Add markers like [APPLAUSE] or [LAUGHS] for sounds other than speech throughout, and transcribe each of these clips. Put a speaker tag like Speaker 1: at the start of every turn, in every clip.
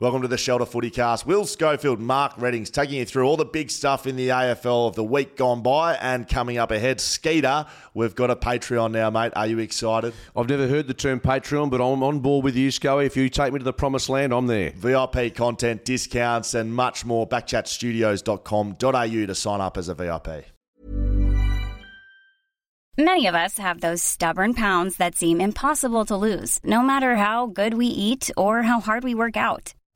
Speaker 1: Welcome to the Shelter Footy Cast. Will Schofield, Mark Readings taking you through all the big stuff in the AFL of the week gone by and coming up ahead. Skeeter, we've got a Patreon now, mate. Are you excited?
Speaker 2: I've never heard the term Patreon, but I'm on board with you, Scully. If you take me to the promised land, I'm there.
Speaker 1: VIP content, discounts, and much more. Backchatstudios.com.au to sign up as a VIP.
Speaker 3: Many of us have those stubborn pounds that seem impossible to lose, no matter how good we eat or how hard we work out.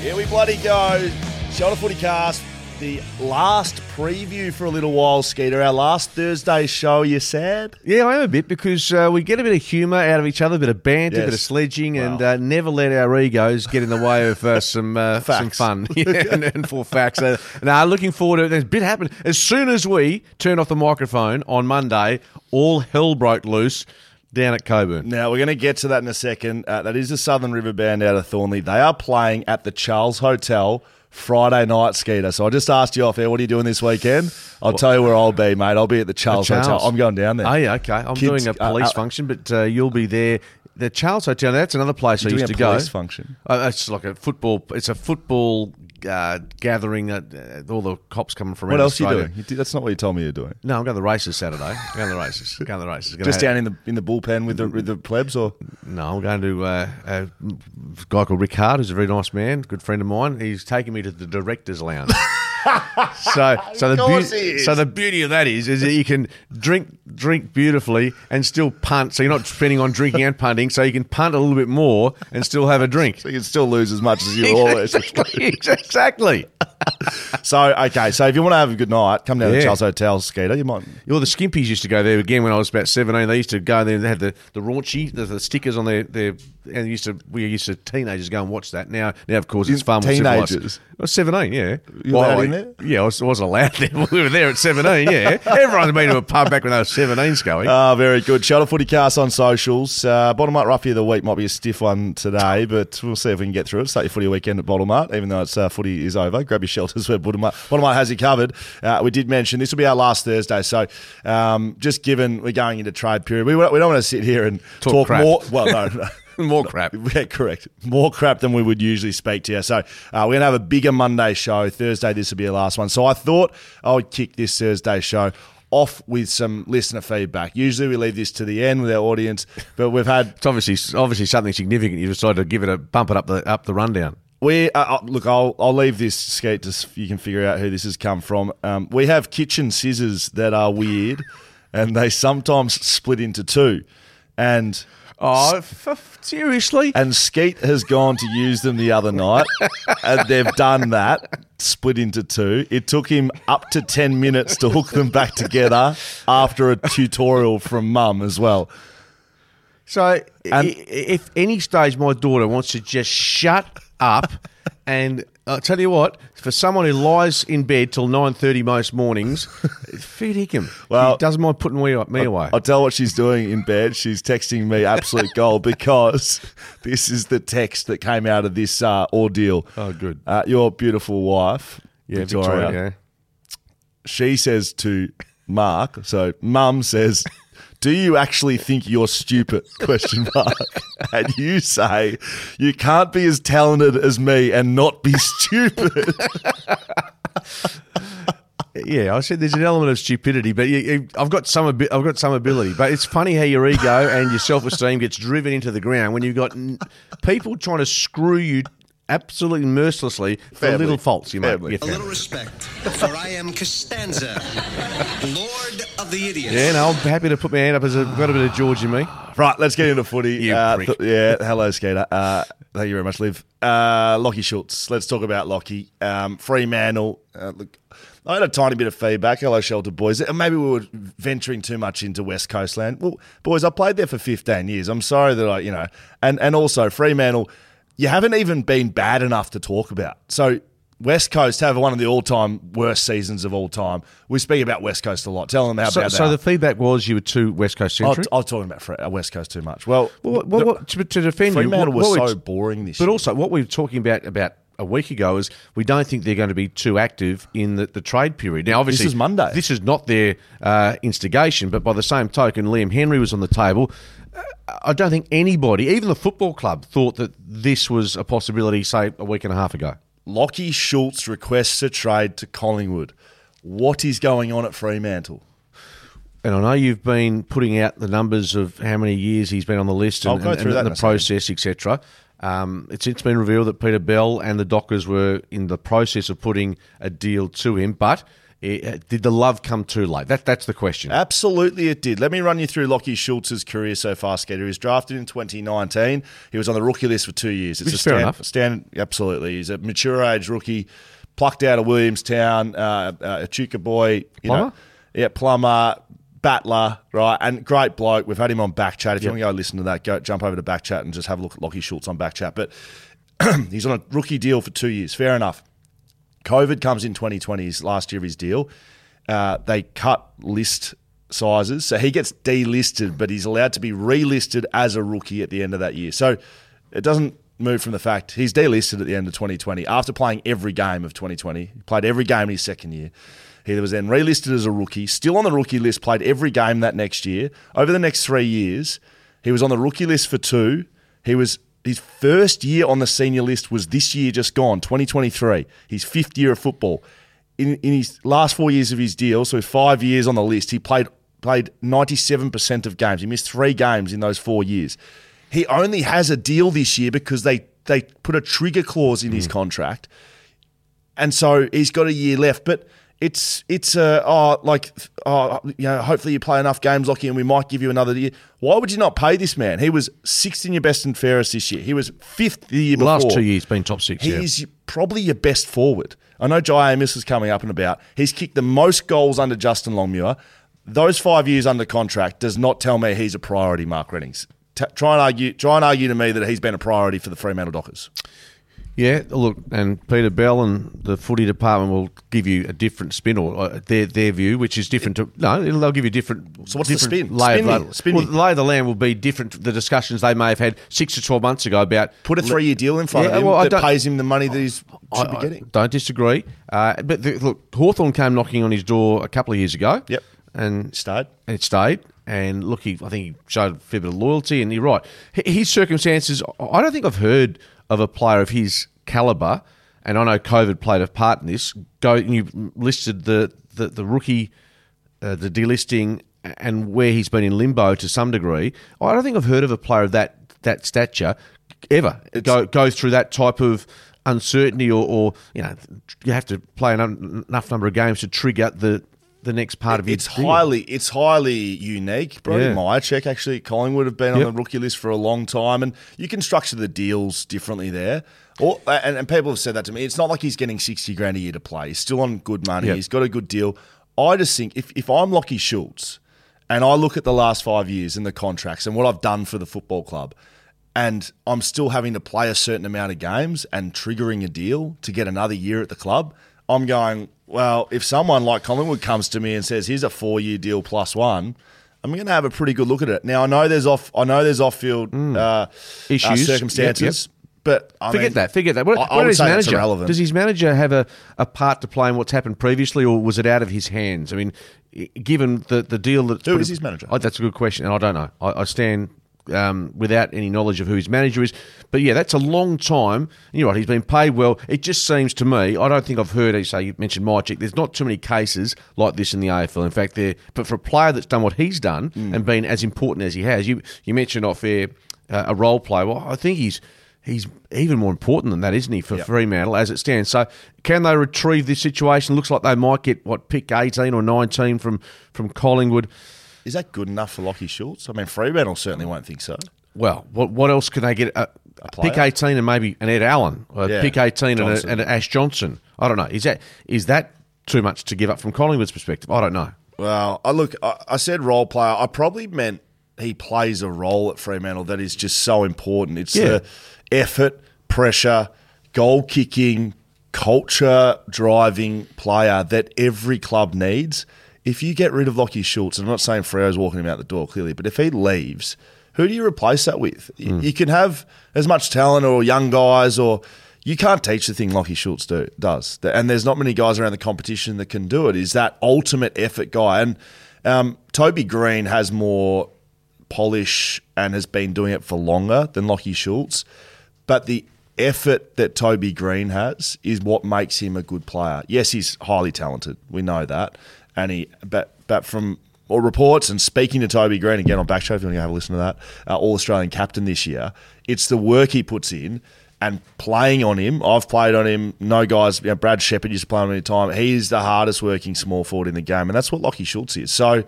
Speaker 1: Here we bloody go. Shelter Footy Cast, the last preview for a little while, Skeeter. Our last Thursday show. You sad?
Speaker 2: Yeah, I am a bit because uh, we get a bit of humour out of each other, a bit of banter, a bit of
Speaker 1: Yes.
Speaker 2: sledging, and uh, never let our egos get in the way of uh, some uh, some fun [LAUGHS] yeah, and, and for facts. Uh, now, looking forward to it. There's a bit happening. As soon as we turn off the microphone on Monday, all hell broke loose down at Cockburn.
Speaker 1: Now, we're going to get to that in a second. Uh, that is the Southern River Band out of Thornlie. They are playing at the Charles Hotel Friday night, Skeeter. So I just asked you off air, what are you doing this weekend? I'll tell you where I'll be, mate. I'll be at the Charles,
Speaker 2: Charles.
Speaker 1: Hotel. I'm going down there.
Speaker 2: Oh, yeah, okay. I'm
Speaker 1: Kids-
Speaker 2: doing a
Speaker 1: uh,
Speaker 2: police
Speaker 1: uh,
Speaker 2: function, but uh, you'll be there. The Charles Hotel, that's another place I
Speaker 1: Doing
Speaker 2: used to go.
Speaker 1: police function?
Speaker 2: Uh, it's like a football. It's a football uh, gathering. Uh, all the cops coming from.
Speaker 1: What else are you doing? You that's not what you told me you're doing.
Speaker 2: No, I'm going to the races Saturday. I'm going to the races. I'm going to the races.
Speaker 1: Just down in the in the bullpen with the with the plebs, or
Speaker 2: No, I'm going to uh, a guy called Rick Hart, who's a very nice man, good friend of mine. He's taking me to the directors' lounge. [LAUGHS] so, so the beauty, so the beauty of that is, is that you can drink, drink beautifully, and still punt. So you're not spending on drinking and punting. So you can punt a little bit more and still have a [LAUGHS] drink.
Speaker 1: so you can still lose as much as you always.
Speaker 2: exactly. exactly. [LAUGHS]
Speaker 1: So okay, so if you want to have a good night, come down to
Speaker 2: Yeah.
Speaker 1: Charles Hotel, Skeeter. You might.
Speaker 2: All the skimpies used to go there again when I was about seventeen. They used to go there. They had the, the raunchy, the, the stickers on their, their and used to we used to teenagers go and watch that. Now, now of course it's far more.
Speaker 1: Teenagers?
Speaker 2: I was seventeen. Yeah,
Speaker 1: You allowed in there?
Speaker 2: Yeah, I was, I was allowed there. [LAUGHS] We were there at seventeen. Yeah, everyone's been to a pub back when they were seventeen. going.
Speaker 1: Ah, very good. Shelter Footy Cast on socials. Uh, Bottom Up Roughie of the Week might be a stiff one today, but we'll see if we can get through it. Start your footy weekend at Bottom Up, even though it's uh, footy is over. Grab your shelters where Bottom Up, Bottom Up has you covered. Uh, we did mention this will be our last Thursday, so um, just given we're going into trade period, we, we don't want to sit here and
Speaker 2: Talk
Speaker 1: talk, more. Well, no, no.
Speaker 2: More crap. [LAUGHS]
Speaker 1: Yeah, correct. More crap than we would usually speak to you. So uh, we're going to have a bigger Monday show. Thursday, this will be the last one. So I thought I would kick this Thursday show off with some listener feedback. Usually we leave this to the end with our audience, but we've had
Speaker 2: It's obviously obviously something significant. You decided to give it a bump it up the up the rundown.
Speaker 1: we uh, uh, look. I'll I'll leave this skate just you can figure out who this has come from. Um, we have kitchen scissors that are weird, and they sometimes split into two, and.
Speaker 2: Oh, f- seriously?
Speaker 1: And Skeet has gone to use them the other night, and they've done that, split into two. It took him up to 10 minutes to hook them back together after a tutorial from mum as well.
Speaker 2: So,
Speaker 1: And-
Speaker 2: i- if any stage my daughter wants to just shut up, and I'll tell you what, for someone who lies in bed till nine thirty most mornings, [LAUGHS] feed him.
Speaker 1: Well-
Speaker 2: he doesn't mind putting me, me away.
Speaker 1: I'll tell what she's doing in bed. She's texting me absolute gold [LAUGHS] because this is the text that came out of this uh, ordeal.
Speaker 2: Oh, good.
Speaker 1: Uh, your beautiful wife,
Speaker 2: yeah,
Speaker 1: Victoria,
Speaker 2: Victoria.
Speaker 1: she says to Mark, so mum says, "Do you actually think you're stupid?" [LAUGHS] Question mark. And you say, "You can't be as talented as me and not be stupid." [LAUGHS]
Speaker 2: Yeah. I said there's an element of stupidity, but you, you, I've got some abi- I've got some ability. But it's funny how your ego and your self esteem gets driven into the ground when you've got n- people trying to screw you absolutely mercilessly for
Speaker 1: Family.
Speaker 2: little faults you make.
Speaker 1: Family.
Speaker 2: Yeah,
Speaker 4: A little respect, for I am Costanza, Lord of the Idiots.
Speaker 2: Yeah, no, I'm happy to put my hand up as I've got a bit of George in me.
Speaker 1: right, let's get into footy.
Speaker 2: You
Speaker 1: Uh,
Speaker 2: prick.
Speaker 1: yeah, hello, Skater. Uh, thank you very much, Liv. Uh, Lachie Schultz. Let's talk about Lachie. Um, Fremantle. Uh, look, I had a tiny bit of feedback. Hello, Shelter Boys. Uh, Maybe we were venturing too much into West Coast land. Well, boys, I played there for 15 years. I'm sorry that I, you know, and, and also Fremantle, you haven't even been bad enough to talk about. So West Coast have one of the all-time worst seasons of all time. We speak about West Coast a lot. Tell them how
Speaker 2: So,
Speaker 1: bad
Speaker 2: so the feedback was you were too West Coast centric.
Speaker 1: I was talking about uh, West Coast too much. Well,
Speaker 2: Well, well,
Speaker 1: the-
Speaker 2: what- to, to defend you,
Speaker 1: Fremantle
Speaker 2: what-
Speaker 1: was
Speaker 2: what
Speaker 1: so boring this
Speaker 2: But
Speaker 1: year.
Speaker 2: also, what we're talking about about a week ago is we don't think they're going to be too active in the, the trade period. Now, obviously, this
Speaker 1: is Monday.
Speaker 2: This is not their uh, instigation, but by the same token, Liam Henry was on the table. Uh, I don't think anybody, even the football club, thought that this was a possibility. Say a week and a half ago.
Speaker 1: Lachie Schultz requests a trade to Collingwood. What is going on at Fremantle?
Speaker 2: And I know you've been putting out the numbers of how many years he's been on the list and,
Speaker 1: I'll go
Speaker 2: and-
Speaker 1: through
Speaker 2: and
Speaker 1: that
Speaker 2: the process, etc. Um, it's since been revealed that Peter Bell and the Dockers were in the process of putting a deal to him, but it, did the love come too late? That, that's the question.
Speaker 1: Absolutely, it did. Let me run you through Lachie Schultz's career so far, Skater. He was drafted in 2019. He was on the rookie list for two years. It's
Speaker 2: Which
Speaker 1: a
Speaker 2: fair
Speaker 1: stand-
Speaker 2: enough.
Speaker 1: Stand, absolutely. He's a mature age rookie, plucked out of Williamstown, uh, uh, a Chuka boy. You
Speaker 2: Plumber?
Speaker 1: Know, yeah, plumber, battler, right? And great bloke. We've had him on Backchat. If you want to go listen to that, go jump over to Backchat and just have a look at Lachie Schultz on Backchat. But [CLEARS THROAT] he's on a rookie deal for two years. Fair enough. COVID comes in 2020, his last year of his deal. Uh, they cut list sizes, so he gets delisted, but he's allowed to be relisted as a rookie at the end of that year. So it doesn't move from the fact he's delisted at the end of 2020 after playing every game of 2020. He played every game in his second year. He was then relisted as a rookie, still on the rookie list, played every game that next year. Over the next three years, he was on the rookie list for two. He was his first year on the senior list was this year just gone, 2023. His fifth year of football. In, in his last four years of his deal, so five years on the list, he played played 97% of games. He missed three games in those four years. He only has a deal this year because they, they put a trigger clause in his hmm. contract and so he's got a year left. But it's it's uh, oh like oh you know hopefully you play enough games, Lachie, and we might give you another year. Why would you not pay this man? He was sixth in your best and fairest this year. He was fifth the year
Speaker 2: the
Speaker 1: before.
Speaker 2: last two years been top six.
Speaker 1: He
Speaker 2: yeah.
Speaker 1: is probably your best forward. I know Jye Amiss is coming up and about. He's kicked the most goals under Justin Longmuir. Those five years under contract does not tell me he's a priority, Mark Readings. T- try and argue, try and argue to me that he's been a priority for the Fremantle Dockers.
Speaker 2: Yeah, look, and Peter Bell and the footy department will give you a different spin or uh, their their view, which is different to no. They'll give you different.
Speaker 1: So what's the
Speaker 2: different
Speaker 1: spin?
Speaker 2: Lay
Speaker 1: Spin
Speaker 2: of,
Speaker 1: me,
Speaker 2: the-
Speaker 1: spin
Speaker 2: well, lay of the land will be different. to The discussions they may have had six to twelve months ago about
Speaker 1: Put a three-year deal in front
Speaker 2: Yeah,
Speaker 1: of him
Speaker 2: well, I
Speaker 1: that
Speaker 2: don't-
Speaker 1: pays him the money that he should
Speaker 2: I,
Speaker 1: be
Speaker 2: I
Speaker 1: getting.
Speaker 2: don't disagree, uh, but the, look, Hawthorn came knocking on his door a couple of years ago.
Speaker 1: Yep.
Speaker 2: and
Speaker 1: Stayed.
Speaker 2: and it stayed. And look, he, I think he showed a fair bit of loyalty. And you're right, his circumstances. I don't think I've heard of a player of his caliber. And I know COVID played a part in this. Go, you listed the the, the rookie, uh, the delisting, and where he's been in limbo to some degree. I don't think I've heard of a player of that that stature ever go go through that type of uncertainty, or, or you know, you have to play an, enough number of games to trigger the the next part of your
Speaker 1: It's
Speaker 2: deal.
Speaker 1: highly, it's highly unique. Brody
Speaker 2: Yeah.
Speaker 1: Mihocek actually Collingwood have been on the rookie list for a long time, and you can structure the deals differently there. Or, and, and people have said that to me. It's not like he's getting sixty grand a year to play. He's still on good money.
Speaker 2: Yep.
Speaker 1: He's got a good deal. I just think if if I'm Lachie Schultz and I look at the last five years and the contracts and what I've done for the football club, and I'm still having to play a certain amount of games and triggering a deal to get another year at the club, I'm going, well, if someone like Collingwood comes to me and says, here's a four year deal plus one, I'm going to have a pretty good look at it. Now I know there's off, I know there's off field uh,
Speaker 2: Issues.
Speaker 1: uh, circumstances, but I
Speaker 2: Forget
Speaker 1: mean,
Speaker 2: that. Forget that. What,
Speaker 1: I,
Speaker 2: what
Speaker 1: I would
Speaker 2: his
Speaker 1: say
Speaker 2: manager? Does his manager have a, a part to play in what's happened previously, or was it out of his hands? I mean, given the, the deal that
Speaker 1: Who is his manager?
Speaker 2: Oh, that's a good question, and I don't know. I, I stand um, without any knowledge of who his manager is. But yeah, that's a long time. You're right. He's been paid well. It just seems to me. I don't think I've heard. You say you mentioned Mihocek. There's not too many cases like this in the AFL. In fact, there. But for a player that's done what he's done
Speaker 1: Mm.
Speaker 2: and been as important as he has, you you mentioned off air uh, a role player. Well, I think he's. He's even more important than that, isn't he, for
Speaker 1: Yep.
Speaker 2: Fremantle as it stands? So, can they retrieve this situation? Looks like they might get what pick eighteen or nineteen from from Collingwood.
Speaker 1: Is that good enough for Lachie Schultz? I mean, Fremantle certainly won't think so.
Speaker 2: Well, what what else can they get? Uh, pick eighteen and maybe an Ed Allan. Uh,
Speaker 1: Yeah,
Speaker 2: pick eighteen and, a, and an Ash Johnson. I don't know. Is that is that too much to give up from Collingwood's perspective? I don't know.
Speaker 1: Well, I look, I, I said role player. I probably meant he plays a role at Fremantle that is just so important. It's
Speaker 2: Yeah.
Speaker 1: the effort, pressure, goal kicking, culture driving player that every club needs. If you get rid of Lachie Schultz, and I'm not saying Freo's walking him out the door clearly, but if he leaves, who do you replace that with? You-
Speaker 2: Hmm.
Speaker 1: You can have as much talent or young guys, or you can't teach the thing Lachie Schultz do, does. And there's not many guys around the competition that can do it. Is that ultimate effort guy? And um, Toby Greene has more polish and has been doing it for longer than Lachie Schultz. But the effort that Toby Greene has is what makes him a good player. Yes, he's highly talented. We know that. And he but but from all reports and speaking to Toby Greene again on Backchat, if you want to have a listen to that, uh, All Australian captain this year, it's the work he puts in and playing on him. I've played on him. No guys, you know, Brad Sheppard used to play on him any time. He's the hardest working small forward in the game, and that's what Lachie Schultz is. So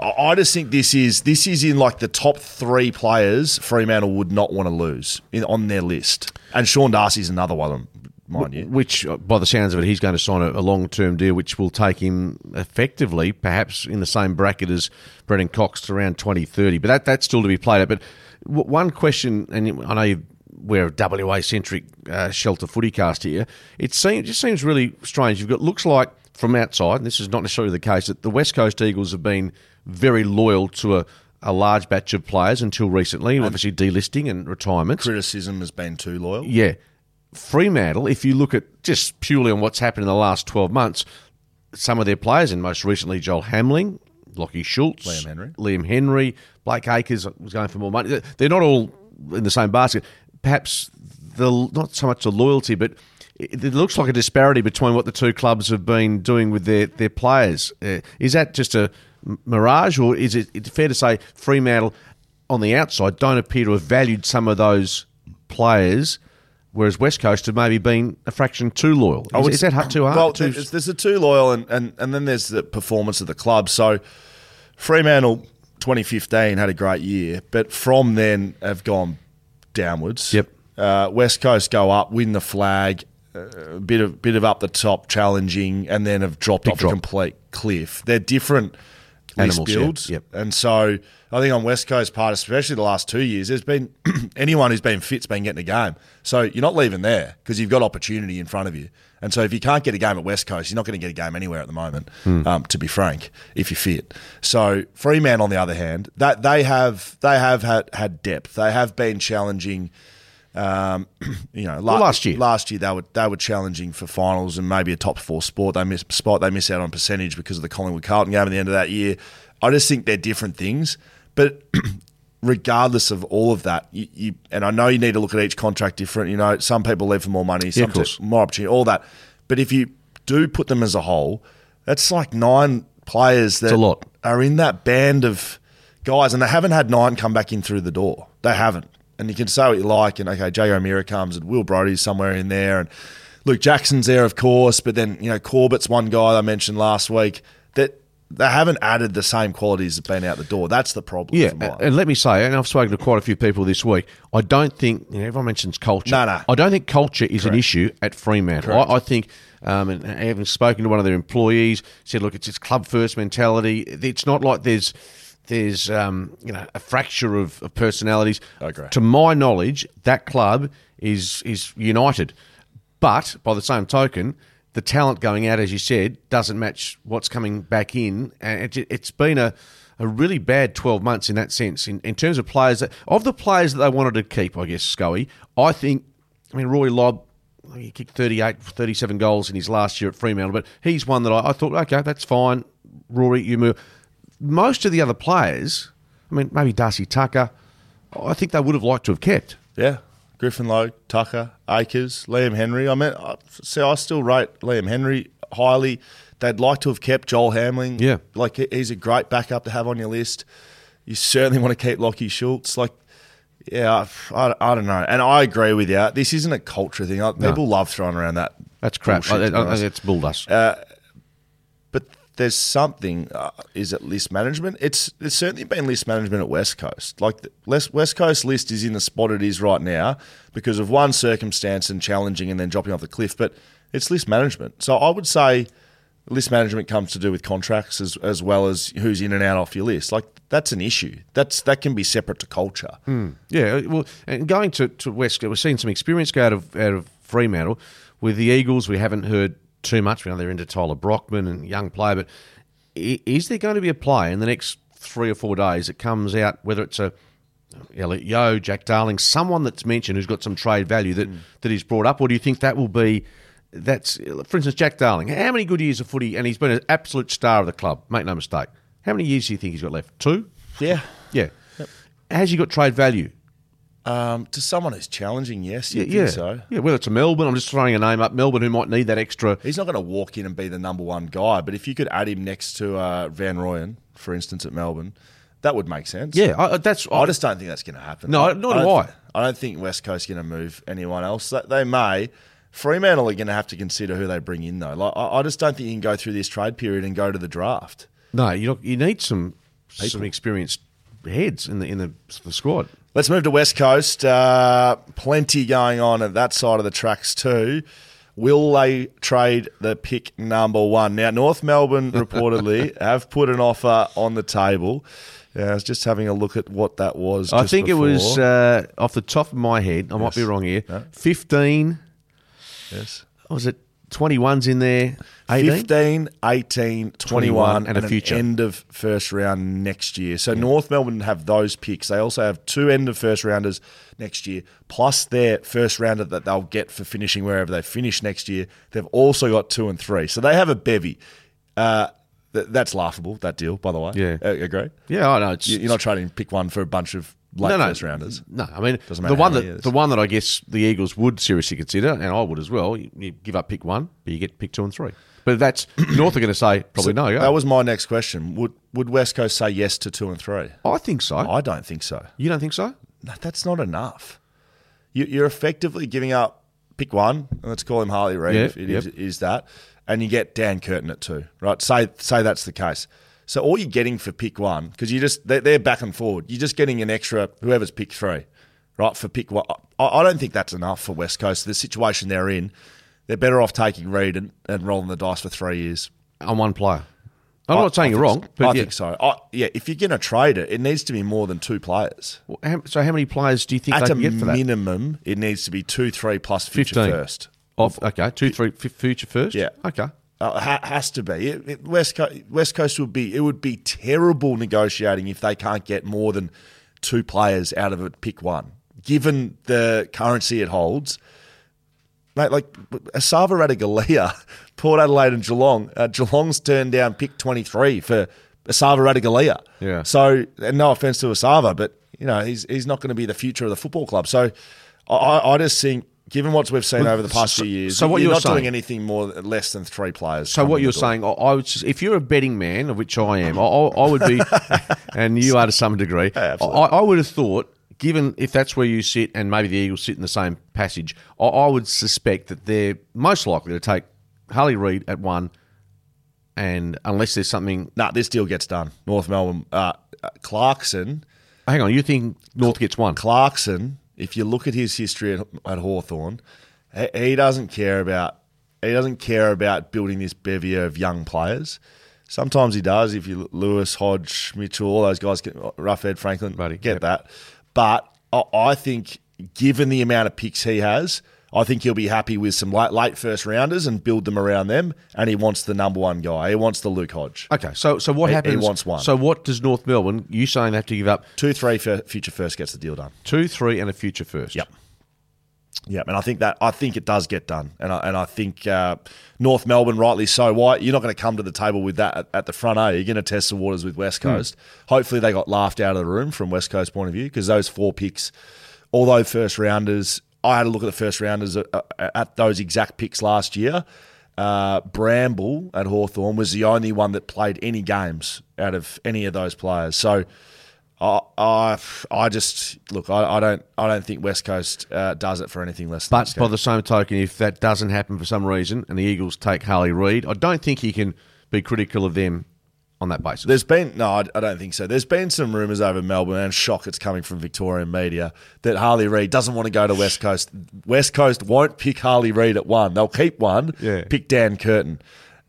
Speaker 1: I I just think this is this is in like the top three players Fremantle would not want to lose in, on their list, and Sean Darcy's another one, of them, mind you.
Speaker 2: Which, uh, by the sounds of it, he's going to sign a, long term deal, which will take him effectively, perhaps in the same bracket as Brennan Cox to around 2030. But that, that's still to be played out. But one question, and I know we're a WA centric uh, shelter footy cast here, it, seems, it just seems really strange. You've got, looks like from outside, and this is not necessarily the case, that the West Coast Eagles have been very loyal to a, a large batch of players until recently, obviously delisting and retirements.
Speaker 1: Criticism has been too loyal.
Speaker 2: Yeah. Fremantle, if you look at just purely on what's happened in the last 12 months, some of their players, and most recently Joel Hamling, Lachie Schultz,
Speaker 1: Liam Henry.
Speaker 2: Liam Henry, Blake Acres was going for more money. They're not all in the same basket. Perhaps the not so much the loyalty, but it, it looks like a disparity between what the two clubs have been doing with their, their players. Uh, is that just a mirage, or is it it's fair to say Fremantle on the outside don't appear to have valued some of those players? Whereas West Coast have maybe been a fraction too loyal. Is, is that too hard?
Speaker 1: Well,
Speaker 2: Too-
Speaker 1: there's, there's the too loyal, and, and, and then there's the performance of the club. So Fremantle 2015 had a great year, but from then have gone downwards.
Speaker 2: Yep.
Speaker 1: Uh, West Coast go up, win the flag, uh, a bit of bit of up the top, challenging, and then have dropped
Speaker 2: Big
Speaker 1: off
Speaker 2: drop.
Speaker 1: a complete cliff. They're different
Speaker 2: yeah.
Speaker 1: builds,
Speaker 2: Yep.
Speaker 1: and so I think on West Coast part, especially the last two years, there's been [CLEARS THROAT] anyone who's been fit's been getting a game. So you're not leaving there because you've got opportunity in front of you. And so if you can't get a game at West Coast, you're not going to get a game anywhere at the moment.
Speaker 2: Hmm.
Speaker 1: Um, to be frank, if you're fit. So Freeman, on the other hand, that they have they have had had depth. They have been challenging. Um, [CLEARS THROAT] you know,
Speaker 2: Well, last year.
Speaker 1: last year they were they were challenging for finals and maybe a top four sport. They miss spot. They miss out on percentage because of the Collingwood Carlton game at the end of that year. I just think they're different things. But [CLEARS THROAT] regardless of all of that, you, you and I know you need to look at each contract different. You know, some people leave for more money, some t- more opportunity, all that. But if you do put them as a whole, that's like nine players that are in that band of guys, and they haven't had nine come back in through the door. They haven't. And you can say what you like, and okay, Jay O'Meara comes, and Will Brodie's somewhere in there, and Luke Jackson's there, of course. But then you know Corbett's one guy I mentioned last week that they haven't added the same qualities that have been out the door. That's the problem.
Speaker 2: Yeah, and let me say, and I've spoken to quite a few people this week. I don't think you know, everyone mentions culture.
Speaker 1: No, no.
Speaker 2: I don't think culture is an issue at Fremantle. I, I think, um, and having spoken to one of their employees, said, "Look, it's this club first mentality. It's not like there's." There's um, you know a fracture of, of personalities.
Speaker 1: I agree.
Speaker 2: To my knowledge, that club is is united, but by the same token, the talent going out, as you said, doesn't match what's coming back in, and it, it's been a, a really bad twelve months in that sense. In, in terms of players that, of the players that they wanted to keep, I guess Scully, I think. I mean, Rory Lobb, he kicked 38, 37 goals in his last year at Fremantle, but he's one that I, I thought, okay, that's fine. Rory, you move. Most of the other players, I mean, maybe Darcy Tucker, I think they would have liked to have kept.
Speaker 1: Yeah. Griffin Logue, Tucker, Acres, Liam Henry. I mean, I, see, I still rate Liam Henry highly. They'd like to have kept Joel Hamling.
Speaker 2: Yeah.
Speaker 1: Like, he's a great backup to have on your list. You certainly want to keep Lachie Schultz. Like, yeah, I, I, don't know. And I agree with you. This isn't a culture thing. People love throwing around that.
Speaker 2: That's crap.
Speaker 1: bullshit,
Speaker 2: I, I, it's bull dust.
Speaker 1: Uh, there's something. Uh, is it list management? It's there's certainly been list management at West Coast. Like the West Coast list is in the spot it is right now because of one circumstance and challenging and then dropping off the cliff. But it's list management. So I would say list management comes to do with contracts as as well as who's in and out off your list. Like that's an issue. That's that can be separate to culture.
Speaker 2: Yeah, well, and going to, to West, we're seeing some experience go out of out of Fremantle with the Eagles. We haven't heard too much. We know they're into Tyler Brockman and young player, but is there going to be a play in the next three or four days that comes out, whether it's a Elliot Yeo, Jack Darling, someone that's mentioned who's got some trade value that mm. that he's brought up, or do you think that will be? That's for instance, Jack Darling. How many good years of footy, and he's been an absolute star of the club. Make no mistake. How many years do you think he's got left? Two.
Speaker 1: Yeah.
Speaker 2: Yeah. Has he got trade value?
Speaker 1: Um, to someone who's challenging, yes,
Speaker 2: Yeah,
Speaker 1: you
Speaker 2: yeah.
Speaker 1: think so.
Speaker 2: Yeah, whether it's a Melbourne, I'm just throwing a name up. Melbourne, who might need that extra.
Speaker 1: He's not going to walk in and be the number one guy, but if you could add him next to uh, Van Rooyen, for instance, at Melbourne, that would make sense.
Speaker 2: Yeah, I, that's.
Speaker 1: I just don't think that's going to happen.
Speaker 2: No,
Speaker 1: I,
Speaker 2: nor
Speaker 1: I
Speaker 2: do
Speaker 1: don't
Speaker 2: I.
Speaker 1: thi- I don't think West Coast going to move anyone else. They- They may. Fremantle are going to have to consider who they bring in, though. Like, I I just don't think you can go through this trade period and go to the draft.
Speaker 2: no. You you need some some experienced heads in the in the, the squad.
Speaker 1: Let's move to West Coast. Uh, plenty going on at that side of the tracks too. Will they trade the pick number one? Now, North Melbourne [LAUGHS] reportedly have put an offer on the table. Yeah, I was just having a look at what that was.
Speaker 2: I think it was uh, off the top of my head. I might be wrong here. Fifteen.
Speaker 1: yes.
Speaker 2: Was it twenty ones in there? 18?
Speaker 1: 15, 18, 21,
Speaker 2: and a future.
Speaker 1: end of first round next year. So North Melbourne have those picks. They also have two end of first rounders next year, plus their first rounder that they'll get for finishing wherever they finish next year. They've also got two and three. So they have a bevy. Uh, th- that's laughable, that deal, by the way.
Speaker 2: Yeah.
Speaker 1: Uh, agree?
Speaker 2: Yeah, I know.
Speaker 1: You're not trying to pick one for a bunch of late
Speaker 2: no, no,
Speaker 1: first rounders.
Speaker 2: No, I mean
Speaker 1: Doesn't
Speaker 2: the
Speaker 1: matter
Speaker 2: one
Speaker 1: how
Speaker 2: that
Speaker 1: is.
Speaker 2: the one that I guess the Eagles would seriously consider, and I would as well. You, you give up pick one, but you get pick two and three. But that's North are going to say probably no. Yeah.
Speaker 1: That was my next question. Would would West Coast say yes to two and three?
Speaker 2: I think so.
Speaker 1: I don't think so.
Speaker 2: you don't think so?
Speaker 1: No, that's not enough. You, you're effectively giving up pick one. and Let's call him Harley Reid.
Speaker 2: Yeah,
Speaker 1: if it is,
Speaker 2: yep.
Speaker 1: is that, and you get Dan Curtin at two, right? Say say that's the case. So all you're getting for pick one because you just they're, they're back and forward. You're just getting an extra whoever's pick three, right? For pick one, I, I don't think that's enough for West Coast. The situation they're in, they're better off taking Reid and, and rolling the dice for three years.
Speaker 2: On one player. I'm
Speaker 1: I-
Speaker 2: not saying you're wrong,
Speaker 1: so.
Speaker 2: but
Speaker 1: I
Speaker 2: yeah.
Speaker 1: think so. I, yeah, if you're going to trade it, it needs to be more than two players.
Speaker 2: Well, how- So how many players do you think
Speaker 1: At
Speaker 2: they
Speaker 1: a
Speaker 2: can get for that?
Speaker 1: minimum, it needs to be two, three plus future
Speaker 2: 15.
Speaker 1: first.
Speaker 2: Off, okay, two, three, f- future first.
Speaker 1: Yeah.
Speaker 2: Okay.
Speaker 1: Uh, ha- has to be. It, it- West Coast, West Coast would be. It would be terrible negotiating if they can't get more than two players out of it. Pick one, given the currency it holds. Mate, like Esava Ratugolea, [LAUGHS] Port Adelaide and Geelong. Uh, Geelong's turned down pick twenty three for Esava Ratugolea.
Speaker 2: Yeah.
Speaker 1: So, and no offense to Esava, but you know he's he's not going to be the future of the football club. So, I, I just think. Given what we've seen over the past
Speaker 2: so-
Speaker 1: few years,
Speaker 2: so what
Speaker 1: you're
Speaker 2: you're
Speaker 1: not doing anything more less than three players.
Speaker 2: So what you're saying, I, I would, if you're a betting man, of which I am, I, I would be, [LAUGHS] and you are to some degree. I. I would have thought, given if that's where you sit, and maybe the Eagles sit in the same passage, I, I would suspect that they're most likely to take Harley Reid at one, and unless there's something,
Speaker 1: No, this deal gets done. North Melbourne, uh, uh, Clarkson,
Speaker 2: hang on, you think North gets one?
Speaker 1: Clarkson. If you look at his history at, at Hawthorn, he, he doesn't care about he doesn't care about building this bevy of young players. Sometimes he does. If you Lewis, Hodge, Mitchell, all those guys, get, Roughead, Franklin,
Speaker 2: Buddy,
Speaker 1: get
Speaker 2: yep.
Speaker 1: that. But I, I think, given the amount of picks he has, I think he'll be happy with some late, late first rounders and build them around them. And he wants the number one guy. He wants the Luke Hodge.
Speaker 2: Okay, so so what
Speaker 1: He- he wants one.
Speaker 2: So what does North Melbourne? You saying they have to give up
Speaker 1: Two, three for future first gets the deal done.
Speaker 2: two, three, and a future first?
Speaker 1: Yep. Yeah, and I think that I think it does get done, and I, and I think uh, North Melbourne, rightly so. Why you're not going to come to the table with that at, at the front? Are you are going to test the waters with West Coast? Hopefully, they got laughed out of the room from West Coast point of view because those four picks, although first rounders, I had a look at the first rounders at, at those exact picks last year. Uh, Bramble at Hawthorn was the only one that played any games out of any of those players. So. I, I, I just look. I, I don't. I don't think West Coast uh, does it for anything less. Than
Speaker 2: But by the same token, if that doesn't happen for some reason and the Eagles take Harley Reid, I don't think he can be critical of them on that basis.
Speaker 1: There's been no, I, I don't think so. There's been some rumours over Melbourne, and shock it's coming from Victorian media that Harley Reid doesn't want to go to West Coast. West Coast won't pick Harley Reid at one. They'll keep one.
Speaker 2: Yeah.
Speaker 1: Pick Dan Curtin.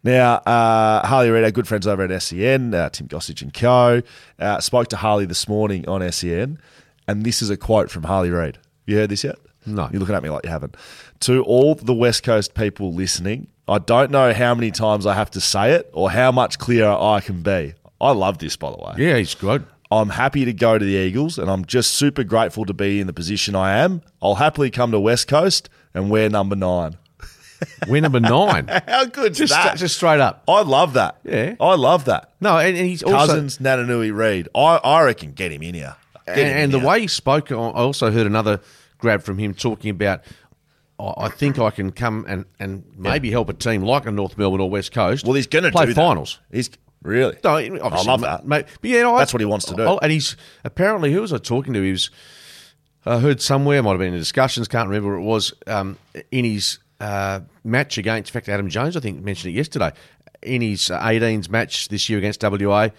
Speaker 1: Now, uh, Harley Reid, our good friends over at SEN, uh, Tim Gossage and Co., uh, spoke to Harley this morning on SEN, and this is a quote from Harley Reid. You heard this yet?
Speaker 2: No.
Speaker 1: You're looking at me like you haven't. To all the West Coast people listening, I don't know how many times I have to say it or how much clearer I can be. I love this, by the way.
Speaker 2: Yeah, he's good.
Speaker 1: I'm happy to go to the Eagles, and I'm just super grateful to be in the position I am. I'll happily come to West Coast and wear number nine. [LAUGHS]
Speaker 2: We're number nine. [LAUGHS]
Speaker 1: How good
Speaker 2: just,
Speaker 1: that?
Speaker 2: just straight up.
Speaker 1: I love that.
Speaker 2: Yeah.
Speaker 1: I love that.
Speaker 2: No, and, and he's also
Speaker 1: Cousins, Naitanui, Reid. I, I reckon get him in here. Get
Speaker 2: and,
Speaker 1: him in
Speaker 2: the
Speaker 1: here.
Speaker 2: way he spoke, I also heard another grab from him talking about. "I I think I can come and, and maybe help a team like a North Melbourne or West Coast.
Speaker 1: Well, he's going to
Speaker 2: play
Speaker 1: do that.
Speaker 2: finals.
Speaker 1: He's really.
Speaker 2: No,
Speaker 1: I love that.
Speaker 2: mate. But yeah,
Speaker 1: That's
Speaker 2: I-
Speaker 1: what he wants to do.
Speaker 2: oh, And he's apparently who was I talking to? He was. I heard somewhere, might have been in discussions, can't remember where it was, um, in his uh, match against, in fact, Adam Jones, I think, mentioned it yesterday. In his uh, 18s match this year against WA,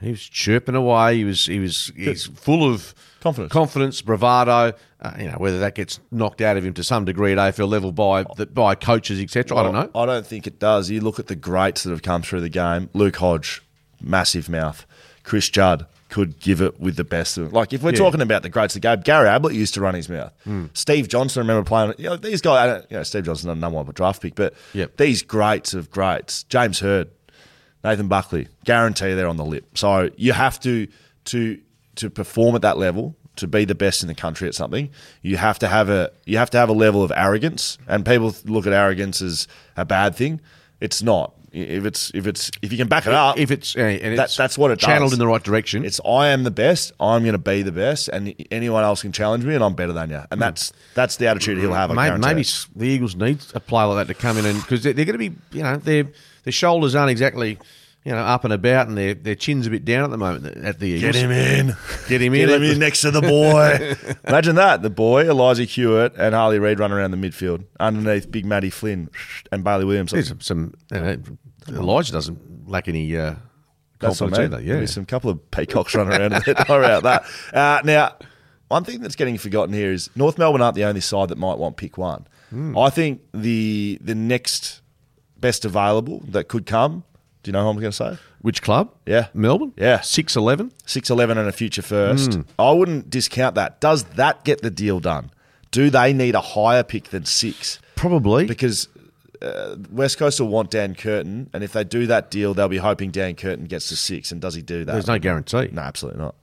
Speaker 2: he was chirping away. He was he was he's full of
Speaker 1: Confidence.
Speaker 2: confidence, bravado. Uh, you know whether that gets knocked out of him to some degree at AFL level by the, by coaches, etc. I don't know.
Speaker 1: I don't think it does. You look at the greats that have come through the game. Luke Hodge, massive mouth. Chris Judd could give it with the best of them. Like if we're
Speaker 2: Yeah.
Speaker 1: talking about the greats of the game, Gary Ablett used to run his mouth.
Speaker 2: Hmm.
Speaker 1: Steve Johnson, I remember playing. You know, these guys. I don't- You know, Steve Johnson not a number one draft pick, but
Speaker 2: Yep.
Speaker 1: these greats of greats. James Hird, Nathan Buckley, guarantee they're on the lip. So you have to to to perform at that level to be the best in the country at something. You have to have a you have to have a level of arrogance, and people look at arrogance as a bad thing. It's not. If it's if it's if you can back it up,
Speaker 2: if it's uh, and
Speaker 1: that-
Speaker 2: it's
Speaker 1: that's what it
Speaker 2: channeled
Speaker 1: does.
Speaker 2: in the right direction.
Speaker 1: it's I am the best. I'm going to be the best, and anyone else can challenge me, and I'm better than you. And that's that's the attitude he'll have.
Speaker 2: Maybe, maybe the Eagles need a player like that to come in and because they're, they're going to be, you know, their their shoulders aren't exactly, you know, up and about, and their their chin's a bit down at the moment at the Eagles.
Speaker 1: Get him in.
Speaker 2: Get him in.
Speaker 1: Get him in next to the boy. [LAUGHS] Imagine that. The boy, Elijah Hewett, and Harley Reid running around the midfield underneath Big Matty Flynn and Bailey Williams.
Speaker 2: There's some, some you know, Elijah doesn't lack any uh,
Speaker 1: That's what I mean.
Speaker 2: either. Yeah,
Speaker 1: be some couple of peacocks running around. in there. Don't worry about that. Uh, now, one thing that's getting forgotten here is North Melbourne aren't the only side that might want pick one.
Speaker 2: Hmm.
Speaker 1: I think the the next best available that could come. Do you know who I'm going to say?
Speaker 2: which club?
Speaker 1: Yeah.
Speaker 2: Melbourne.
Speaker 1: Yeah.
Speaker 2: six eleven.
Speaker 1: Six eleven and a future first.
Speaker 2: Hmm.
Speaker 1: I wouldn't discount that. Does that get the deal done? Do they need a higher pick than six?
Speaker 2: Probably.
Speaker 1: Because uh, West Coast will want Dan Curtin, and if they do that deal, they'll be hoping Dan Curtin gets to six. And does he do that?
Speaker 2: There's no guarantee.
Speaker 1: No, absolutely not.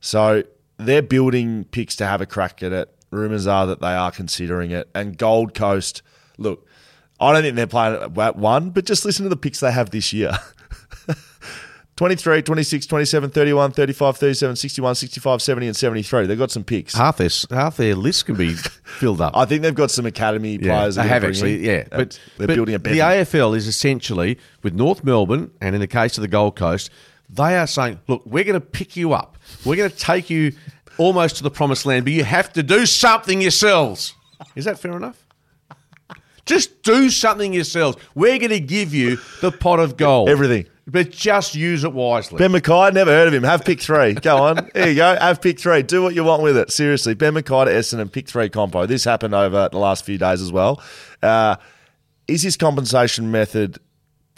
Speaker 1: So they're building picks to have a crack at it. Rumours are that they are considering it. And Gold Coast, look, I don't think they're playing at one, but just listen to the picks they have this year [LAUGHS] 23, 26, 27, 31, 35, 37, 61, 65, 70, and 73. They've got some picks.
Speaker 2: Half their half their list can be [LAUGHS] filled up.
Speaker 1: I think they've got some academy
Speaker 2: Yeah,
Speaker 1: players.
Speaker 2: they have actually,
Speaker 1: in,
Speaker 2: yeah. But
Speaker 1: they're
Speaker 2: but
Speaker 1: building a
Speaker 2: the. AFL is essentially with North Melbourne, and in the case of the Gold Coast, they are saying, "Look, we're going to pick you up. We're going to take you almost to the promised land, but you have to do something yourselves." Is that fair enough? Just do something yourselves. We're going to give you the pot of gold,
Speaker 1: Everything.
Speaker 2: but just use it wisely.
Speaker 1: Ben McKay, never heard of him. Have pick three. Go on. There you go. Have pick three. Do what you want with it. Seriously. Ben McKay to Essendon, pick three compo. This happened over the last few days as well. Uh, is his compensation method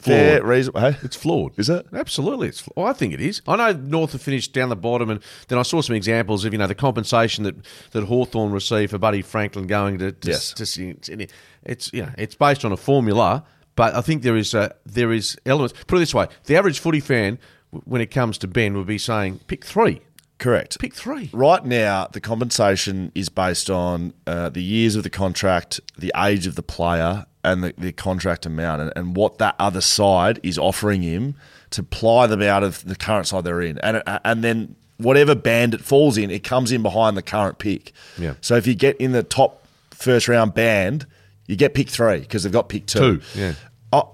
Speaker 1: fair, reasonable? Hey?
Speaker 2: It's flawed.
Speaker 1: Is it?
Speaker 2: Absolutely. It's. Well, I think it is. I know North have finished down the bottom, and then I saw some examples of you know the compensation that that Hawthorn received for Buddy Franklin going to. to
Speaker 1: Yes.
Speaker 2: To, it's you know it's based on a formula, but I think there is a there is elements. Put it this way: the average footy fan, when it comes to Ben, would be saying pick three,
Speaker 1: Correct.
Speaker 2: pick three.
Speaker 1: Right now, the compensation is based on uh, the years of the contract, the age of the player, and the, the contract amount, and, and what that other side is offering him to ply them out of the current side they're in, and uh, and then whatever band it falls in, it comes in behind the current pick.
Speaker 2: Yeah.
Speaker 1: So if you get in the top first round band, you get pick three because they've got pick two.
Speaker 2: Two, yeah.
Speaker 1: Oh,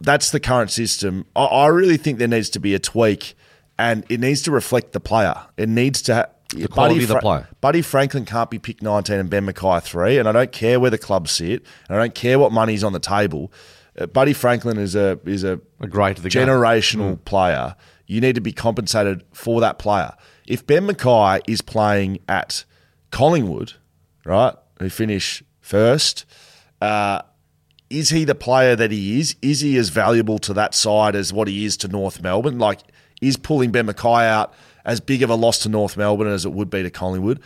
Speaker 1: that's the current system. I, I really think there needs to be a tweak, and it needs to reflect the player. It needs to. Ha-
Speaker 2: The quality of the player.
Speaker 1: Buddy Franklin can't be picked 19 and Ben McKay 3, and I don't care where the clubs sit, and I don't care what money's on the table. Uh, Buddy Franklin is a is a,
Speaker 2: A great the game.
Speaker 1: generational player. You need to be compensated for that player. If Ben McKay is playing at Collingwood, right, who finish first, uh, is he the player that he is? Is he as valuable to that side as what he is to North Melbourne? Like, is pulling Ben McKay out as big of a loss to North Melbourne as it would be to Collingwood?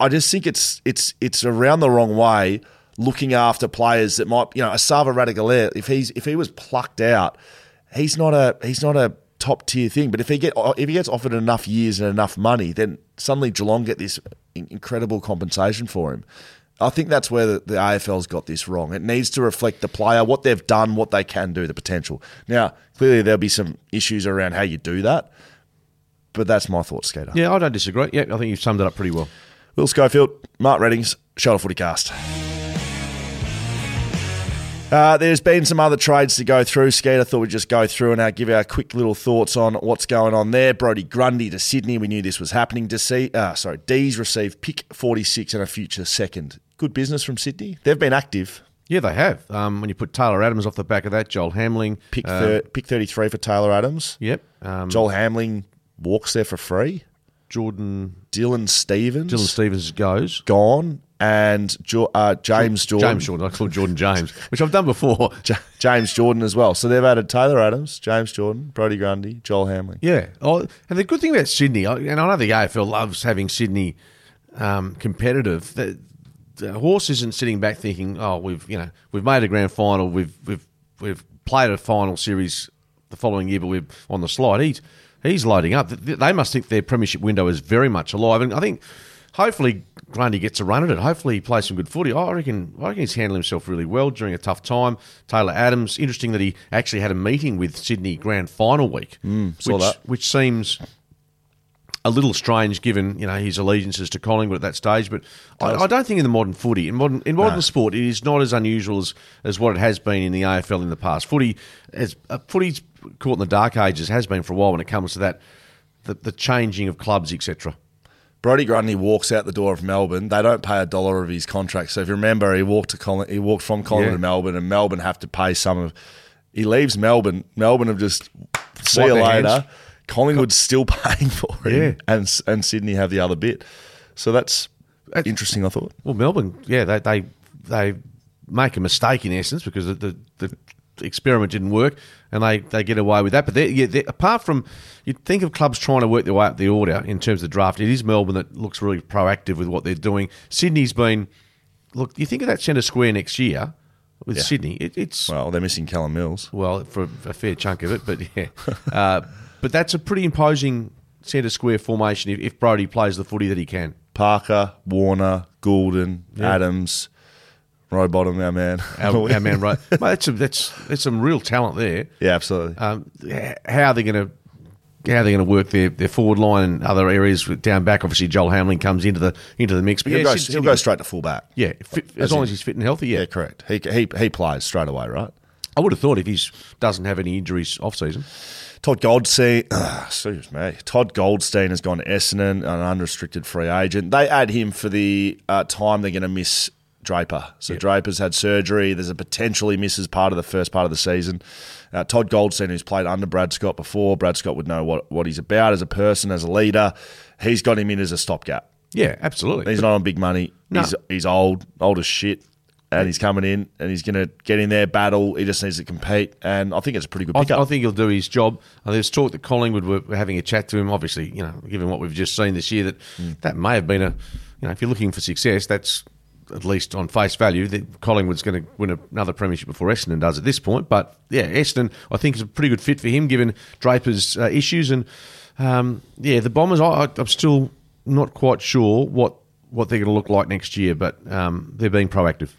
Speaker 1: I- just think it's it's it's around the wrong way looking after players that might you know Esava Ratugolea if he's if he was plucked out, he's not a he's not a top tier thing. But if he get if he gets offered enough years and enough money, then suddenly Geelong get this incredible compensation for him. I think that's where the, the AFL's got this wrong. It needs to reflect the player, what they've done, what they can do, the potential. Now, clearly there'll be some issues around how you do that, but that's my thoughts, Skater.
Speaker 2: Yeah, I don't disagree. Yeah, I think you've summed it up pretty well.
Speaker 1: Will Schofield, Mark Readings, Shelter Footy Cast. Uh, there's been some other trades to go through. Skeet, I thought we'd just go through and uh, give our quick little thoughts on what's going on there. Brodie Grundy to Sydney. We knew this was happening. To see, uh, sorry, D's received pick 46 and a future second. Good business from Sydney. They've been active.
Speaker 2: Yeah, they have. Um, when you put Taylor Adams off the back of that, Joel Hamling.
Speaker 1: Pick,
Speaker 2: uh,
Speaker 1: pick 33 for Taylor Adams.
Speaker 2: Yep. Um,
Speaker 1: Joel Hamling walks there for free.
Speaker 2: Jordan
Speaker 1: Dylan Stephens
Speaker 2: Dylan Stephens goes.
Speaker 1: gone, and jo- uh, James Jordan.
Speaker 2: James Jordan. I call Jordan James, which I've done before. [LAUGHS]
Speaker 1: Ja- James Jordan as well. So they've added Taylor Adams, James Jordan, Brodie Grundy, Joel Hamling.
Speaker 2: Yeah. Oh, and the good thing about Sydney, and I know the AFL loves having Sydney um, competitive. The, the horse isn't sitting back thinking, "Oh, we've you know we've made a grand final, we've we've we've played a final series the following year, but we're on the slide." He's he's loading up. They must think their premiership window is very much alive, and I think hopefully Grundy gets a run at it. Hopefully he plays some good footy. I reckon I reckon he's handled himself really well during a tough time. Taylor Adams, interesting that he actually had a meeting with Sydney Grand Final week, mm,
Speaker 1: saw
Speaker 2: which,
Speaker 1: that.
Speaker 2: which seems a little strange given you know his allegiances to Collingwood at that stage. But I, I don't think in the modern footy, in modern in modern sport, it is not as unusual as, as what it has been in the AFL in the past. Footy, as uh, footy's caught in the dark ages, has been for a while when it comes to that, the, the changing of clubs, etc.
Speaker 1: Brodie Grundy walks out the door of Melbourne. They don't pay a dollar of his contract. So if you remember, he walked to Colin, he walked from Collingwood
Speaker 2: Yeah.
Speaker 1: to Melbourne, and Melbourne have to pay some of. He leaves Melbourne. Melbourne have just see
Speaker 2: Wipe
Speaker 1: you later.
Speaker 2: hands.
Speaker 1: Collingwood's still [LAUGHS] paying for him,
Speaker 2: Yeah.
Speaker 1: and and Sydney have the other bit. So that's interesting. I thought.
Speaker 2: Well, Melbourne, yeah, they they they make a mistake in essence because the the, the experiment didn't work, and they, they get away with that. But they, yeah, they, apart from you think of clubs trying to work their way up the order in terms of the draft, it is Melbourne that looks really proactive with what they're doing. Sydney's been look. You think of that centre square next year with
Speaker 1: Yeah.
Speaker 2: Sydney, it, it's
Speaker 1: Well, they're missing Callum Mills.
Speaker 2: well for a fair chunk of it, but yeah, [LAUGHS] uh, but that's a pretty imposing centre square formation if, if Brodie plays the footy that he can.
Speaker 1: Parker, Warner, Gulden, Adams, Rowbottom, our man.
Speaker 2: Our, our man, [LAUGHS] right? Mate, that's some, that's that's some real talent there.
Speaker 1: yeah, absolutely.
Speaker 2: Um, how they're going to how they're going to work their, their forward line and other areas down back. Obviously, Joel Hamling comes into the into the mix. But
Speaker 1: he'll,
Speaker 2: yeah,
Speaker 1: go, he'll go straight to fullback.
Speaker 2: Yeah, fit, as,
Speaker 1: As
Speaker 2: long
Speaker 1: in-
Speaker 2: as he's fit and healthy. Yeah.
Speaker 1: Yeah, correct. He, he, he plays straight away, right?
Speaker 2: I would have thought if he doesn't have any injuries off season.
Speaker 1: Todd Goldstein, [SIGHS] excuse me. Todd Goldstein has gone to Essendon, an unrestricted free agent. They add him for the uh, time they're going to miss Draper. So Draper's had surgery. There's a potential he misses part of the first part of the season. Uh, Todd Goldstein, who's played under Brad Scott before, Brad Scott would know what, what he's about as a person, as a leader. He's got him in as a stopgap.
Speaker 2: Yeah, absolutely.
Speaker 1: He's not on big money.
Speaker 2: No.
Speaker 1: He's he's old, old as shit. And he's coming in and he's going to get in there, battle. He just needs to compete. And I think it's a pretty good
Speaker 2: I,
Speaker 1: pickup.
Speaker 2: I think he'll do his job. Uh, there's talk that Collingwood were, having a chat to him. Obviously, you know, given what we've just seen this year, that
Speaker 1: Hmm.
Speaker 2: that may have been a, you know, if you're looking for success, that's at least on face value that Collingwood's going to win another premiership before Essendon does at this point. But yeah, Essendon, I think is a pretty good fit for him given Draper's uh, issues and um, yeah, the Bombers. I, I'm still not quite sure what what they're going to look like next year, but um, they're being proactive.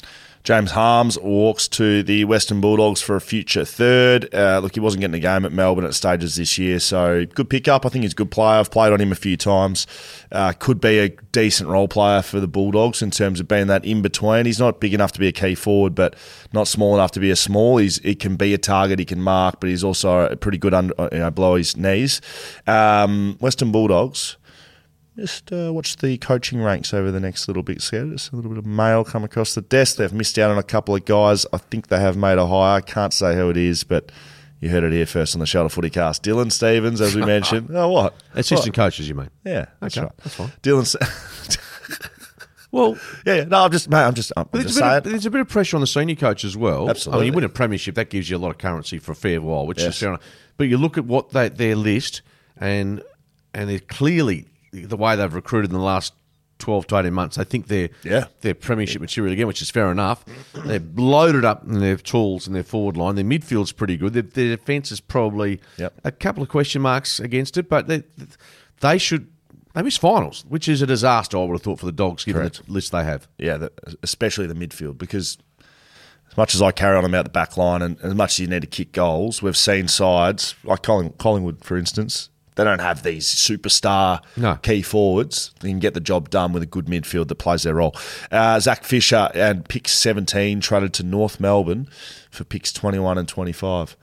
Speaker 1: James Harmes walks to the Western Bulldogs for a future third. Uh, look, he wasn't getting a game at Melbourne at stages this year, so good pickup. I think he's a good player. I've played on him a few times. Uh, could be a decent role player for the Bulldogs in terms of being that in between. He's not big enough to be a key forward, but not small enough to be a small. He's he can be a target, he can mark, but he's also a pretty good under, you know, his knees. Um, Western Bulldogs. Just uh, watch the coaching ranks over the next little bit. See, just a little bit of mail come across the desk. They've missed out on a couple of guys. I think they have made a hire. I can't say who it is, but you heard it here first on the Shelter Footy Cast. Dylan Stephens, as we [LAUGHS] mentioned. oh, what?
Speaker 2: Assistant coaches, you mean?
Speaker 1: Yeah, that's
Speaker 2: Okay,
Speaker 1: right.
Speaker 2: that's fine.
Speaker 1: Dylan. [LAUGHS]
Speaker 2: Well,
Speaker 1: Yeah, yeah. No, I'm just, mate, I'm just, I'm
Speaker 2: But
Speaker 1: just
Speaker 2: a of, there's a bit of pressure on the senior coach as well.
Speaker 1: Absolutely.
Speaker 2: I mean, you win a premiership, that gives you a lot of currency for a fair while, which
Speaker 1: Yes.
Speaker 2: is fair enough. But you look at what they, their list, and and they're clearly the way they've recruited in the last twelve to eighteen months. I think they're
Speaker 1: Yeah.
Speaker 2: they're premiership material again, which is fair enough. They're loaded up in their tools and their forward line. Their midfield's pretty good. Their, their defence is probably
Speaker 1: Yep.
Speaker 2: a couple of question marks against it, but they they should. They miss finals, which is a disaster. I would have thought for the Dogs, given
Speaker 1: Correct.
Speaker 2: the list they have.
Speaker 1: Yeah, the, especially the midfield, because as much as I carry on about the back line and as much as you need to kick goals, we've seen sides like Colling, Collingwood, for instance, they don't have these superstar
Speaker 2: No.
Speaker 1: key forwards. They can get the job done with a good midfield that plays their role. Uh, Zac Fisher and pick 17 traded to North Melbourne for picks 21 and 25.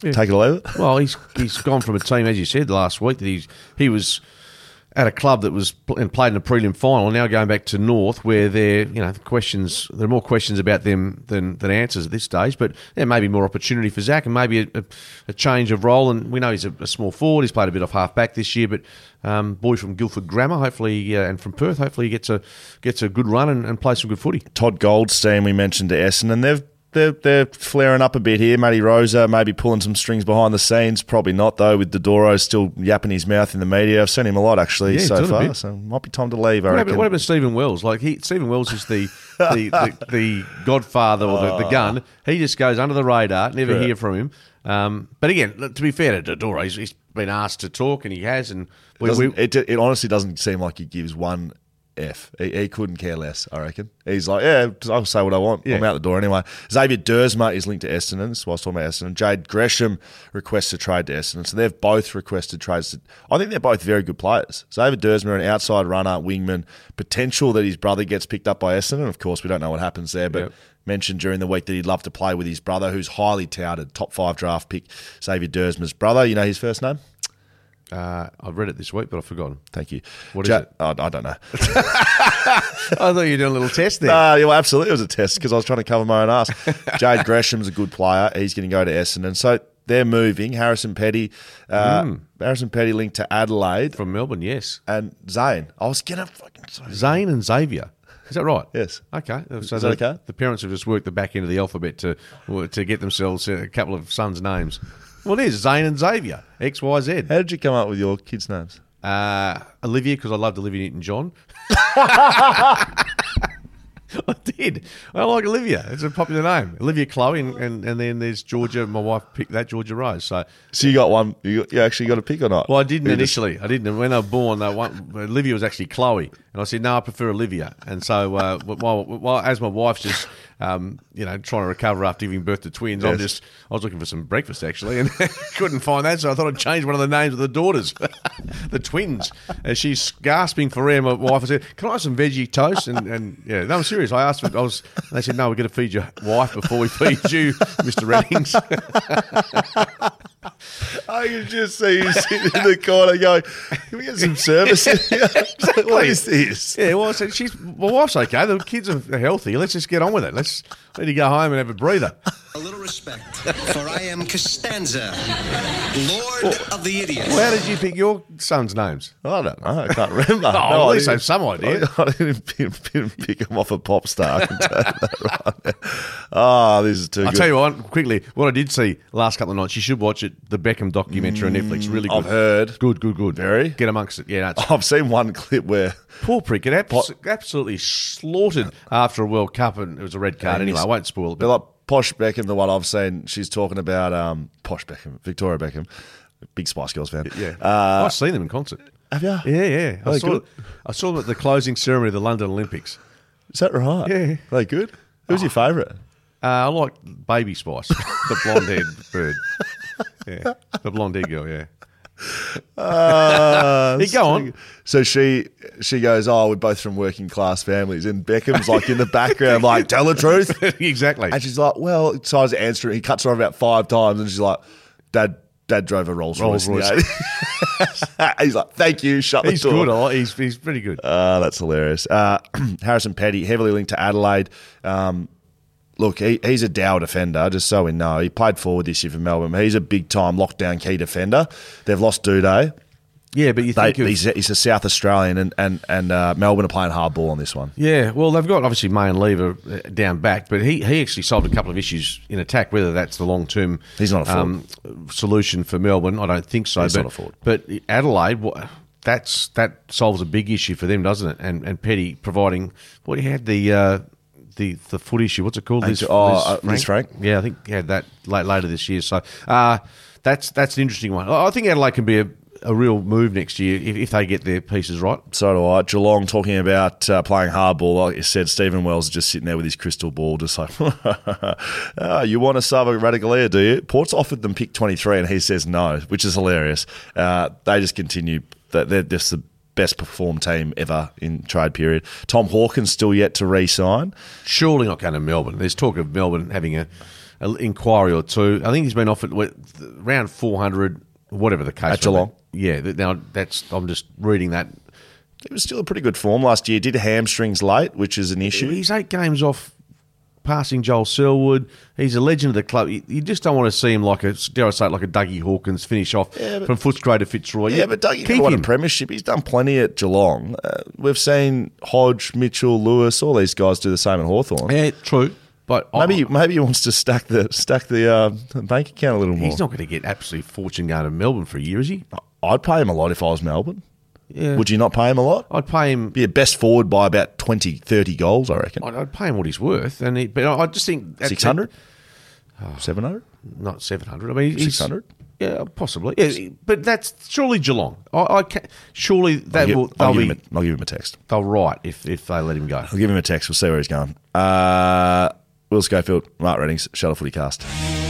Speaker 1: Take it leave.
Speaker 2: Well, he's he's gone from a team, as you said last week, that he's he was at a club that was and played in a prelim final. Now going back to North, where there you know questions there are more questions about them than than answers at this stage. But there may be more opportunity for Zach and maybe a, a, a change of role. And we know he's a, a small forward. He's played a bit off half back this year, but um, boy from Guildford Grammar, hopefully, uh, and from Perth, hopefully he gets a gets a good run and, and plays some good footy.
Speaker 1: Todd Goldstein, we mentioned to Essendon. They've they're, they're flaring up a bit here. Matty Rosa maybe pulling some strings behind the scenes. Probably not though. With Dodoro still yapping his mouth in the media. I've seen him a lot actually
Speaker 2: Yeah,
Speaker 1: so far. So might be time to leave. I
Speaker 2: What
Speaker 1: reckon.
Speaker 2: happened, what happened to Stephen Wells? Like he, Stephen Wells is the the, the, [LAUGHS] the godfather or the, the gun. He just goes under the radar. Never
Speaker 1: Correct.
Speaker 2: hear from him. Um, but again, to be fair to Dodoro, he's, he's been asked to talk and he has. And we, we,
Speaker 1: Doesn't- it, it honestly doesn't seem like he gives one F. He, he couldn't care less, I reckon. He's like, yeah, I'll say what I want.
Speaker 2: Yeah.
Speaker 1: I'm out the door anyway. Xavier Duursma is linked to Essendon. Why I was talking about Essendon. Jade Gresham requests a trade to Essendon. So they've both requested trades. To, I think they're both very good players. Xavier Duursma, an outside runner, wingman, potential that his brother gets picked up by Essendon. Of course, we don't know what happens there, but
Speaker 2: Yep.
Speaker 1: mentioned during the week that he'd love to play with his brother, who's highly touted, top five draft pick, Xavier Duursma's brother. You know his first name?
Speaker 2: Uh, I've read it this week, but I've forgotten.
Speaker 1: Thank you.
Speaker 2: What is
Speaker 1: Ja-
Speaker 2: it?
Speaker 1: I, I don't know. [LAUGHS] [LAUGHS]
Speaker 2: I thought you were doing a little test there.
Speaker 1: Uh, yeah, well, absolutely, it was a test because I was trying to cover my own ass. [LAUGHS] Jade Gresham's a good player. He's going to go to Essendon. So they're moving. Harrison Petty, uh, Harrison Petty linked to Adelaide
Speaker 2: From Melbourne, yes.
Speaker 1: and Zane. I was going to fucking. Sorry.
Speaker 2: Zane and Xavier. Is that right?
Speaker 1: Yes.
Speaker 2: Okay. So
Speaker 1: Is
Speaker 2: the,
Speaker 1: that okay?
Speaker 2: the parents have just worked the back end of the alphabet to to get themselves a couple of sons' names. Well, it is Zane and Xavier. X, Y, Z.
Speaker 1: How did you come up with your kids' names?
Speaker 2: Uh, Olivia, because I loved Olivia Newton John. [LAUGHS] I did. I like Olivia. It's a popular name. Olivia Chloe, and, and, and then there's Georgia. My wife picked that Georgia Rose. So,
Speaker 1: So you got one. You, got- you actually got a pick or not?
Speaker 2: well, I didn't
Speaker 1: You just-
Speaker 2: initially. I didn't. And When I was born, uh, one, Olivia was actually Chloe, and I said, "No, I prefer Olivia." And so, uh, while, while, as my wife's just, um, you know, trying to recover after giving birth to twins, I'm just, I was looking for some breakfast actually, and [LAUGHS] couldn't find that, so I thought I'd change one of the names of the daughters, [LAUGHS] the twins. And she's gasping for air. My wife I said, "Can I have some veggie toast?" And, and yeah, no, I'm serious. I asked. For, I was. They said, "No, we're going to feed your wife before we [LAUGHS] feed you, Mister Readings."
Speaker 1: I can just see you sitting in the corner going, "Can we get some service?" here?" [LAUGHS] What is this?
Speaker 2: Yeah, well, I said, she's my wife's okay. The kids are healthy. Let's just get on with it. Let's let you go home and have a breather.
Speaker 4: A little respect, for I am Costanza, Lord of the Idiots.
Speaker 2: Well, how did you pick your sons' names?
Speaker 1: I don't know. I can't remember. [LAUGHS]
Speaker 2: Oh,
Speaker 1: No,
Speaker 2: at least
Speaker 1: didn't-
Speaker 2: have some idea.
Speaker 1: I, I didn't, pick, didn't pick him off a pop star. I can tell you right. Oh, this is too
Speaker 2: I'll
Speaker 1: good.
Speaker 2: tell you what, quickly, what I did see last couple of nights, you should watch it, the Beckham documentary on mm, Netflix. Really good.
Speaker 1: I've heard.
Speaker 2: Good, good, good.
Speaker 1: Very.
Speaker 2: Get amongst it. Yeah, no, [LAUGHS]
Speaker 1: I've seen one clip where
Speaker 2: poor prick. It abs- absolutely slaughtered after a World Cup, and it was a red card.
Speaker 1: And
Speaker 2: Anyway, I won't spoil it.
Speaker 1: they're
Speaker 2: But
Speaker 1: like Posh Beckham, the one I've seen, she's talking about um, Posh Beckham, Victoria Beckham, big Spice Girls fan.
Speaker 2: yeah,
Speaker 1: Uh,
Speaker 2: I've seen them in concert.
Speaker 1: have you?
Speaker 2: Yeah, yeah. I saw,
Speaker 1: good?
Speaker 2: I saw them at the closing ceremony of the London Olympics.
Speaker 1: Is that right?
Speaker 2: Yeah.
Speaker 1: Are they good? Who's your favourite?
Speaker 2: Uh, I like Baby Spice, the blonde-haired bird. Yeah, the blonde-haired girl. Yeah.
Speaker 1: Uh, [LAUGHS]
Speaker 2: Yeah, go on.
Speaker 1: So she she goes, oh, we're both from working class families, and Beckham's like in the background, like, tell the truth. [LAUGHS]
Speaker 2: exactly.
Speaker 1: And she's like, well, tries to answer it. He cuts her off about five times, and she's like, Dad, Dad drove a Rolls Royce.
Speaker 2: Rolls
Speaker 1: 80s." [LAUGHS] He's like, thank you. Shut
Speaker 2: He's
Speaker 1: the door.
Speaker 2: good. I like- He's he's pretty good.
Speaker 1: Ah, that's hilarious. Uh, [CLEARS THROAT] Harrison Petty, heavily linked to Adelaide. Um, look, he, he's a Dow defender, just so we know. He played forward this year for Melbourne. He's a big time lockdown key defender. They've lost Doedee.
Speaker 2: Yeah, but you
Speaker 1: They,
Speaker 2: think of,
Speaker 1: he's, he's a South Australian, and and and uh, Melbourne are playing hard ball on this one.
Speaker 2: Yeah, well, they've got obviously May and Lever uh, down back, but he, he actually solved a couple of issues in attack. Whether that's the long term
Speaker 1: He's not a forward.
Speaker 2: solution for Melbourne, I don't think so.
Speaker 1: He's
Speaker 2: but,
Speaker 1: not a forward.
Speaker 2: But Adelaide, that's that solves a big issue for them, doesn't it? And and Petty providing what he had the. Uh, the, the foot issue, what's it called?
Speaker 1: Liz- oh, uh, Lisfranc?
Speaker 2: Yeah, I think he had that late, later this year. So uh, that's that's an interesting one. I think Adelaide can be a, a real move next year if, if they get their pieces right.
Speaker 1: So do I. Geelong talking about uh, playing hardball. Like you said, Stephen Wells is just sitting there with his crystal ball, just like, oh, [LAUGHS] you want to Esava Ratugolea, do you? Port's offered them pick 23, and he says no, which is hilarious. Uh, they just continue. They're just the best performed team ever in trade period. Tom Hawkins still yet to re-sign.
Speaker 2: surely not going to Melbourne. There's talk of Melbourne having a, a inquiry or two. I think he's been offered around 400, whatever the case.
Speaker 1: At. Geelong?
Speaker 2: Yeah. Now that's I'm just reading that.
Speaker 1: He was still a pretty good form last year. Did hamstrings late, which is an issue.
Speaker 2: He's eight games off passing Joel Selwood. He's a legend of the club. You, you just don't want to see him like a dare I say it, like a Dougie Hawkins finish off
Speaker 1: Yeah, but-
Speaker 2: from Footscray to Fitzroy.
Speaker 1: Yeah, but Dougie
Speaker 2: keep
Speaker 1: won a premiership. He's done plenty at Geelong. Uh, we've seen Hodge, Mitchell, Lewis, all these guys do the same at Hawthorn.
Speaker 2: Yeah, true. But I-
Speaker 1: Maybe maybe he wants to stack the stack the uh, bank account a little more.
Speaker 2: he's not going to get absolute fortune going to Melbourne for a year, is he?
Speaker 1: I'd pay him a lot if I was Melbourne.
Speaker 2: Yeah.
Speaker 1: Would you not pay him a lot?
Speaker 2: I'd pay him
Speaker 1: Be a best forward by about 20, 30 goals, I reckon.
Speaker 2: I'd, I'd pay him what he's worth, and he, but I I just think that-
Speaker 1: 600? 700?
Speaker 2: not seven hundred. I mean,
Speaker 1: 600?
Speaker 2: Yeah, possibly. Yeah, but that's surely Geelong. I, I can, surely
Speaker 1: I'll,
Speaker 2: that
Speaker 1: give,
Speaker 2: will
Speaker 1: I'll, give
Speaker 2: be
Speaker 1: him a, I'll give him a text.
Speaker 2: they'll write if if they let him go.
Speaker 1: I'll give him a text. We'll see where he's going. Uh, Will Schofield, Mark Readings, Shelter Footy Cast.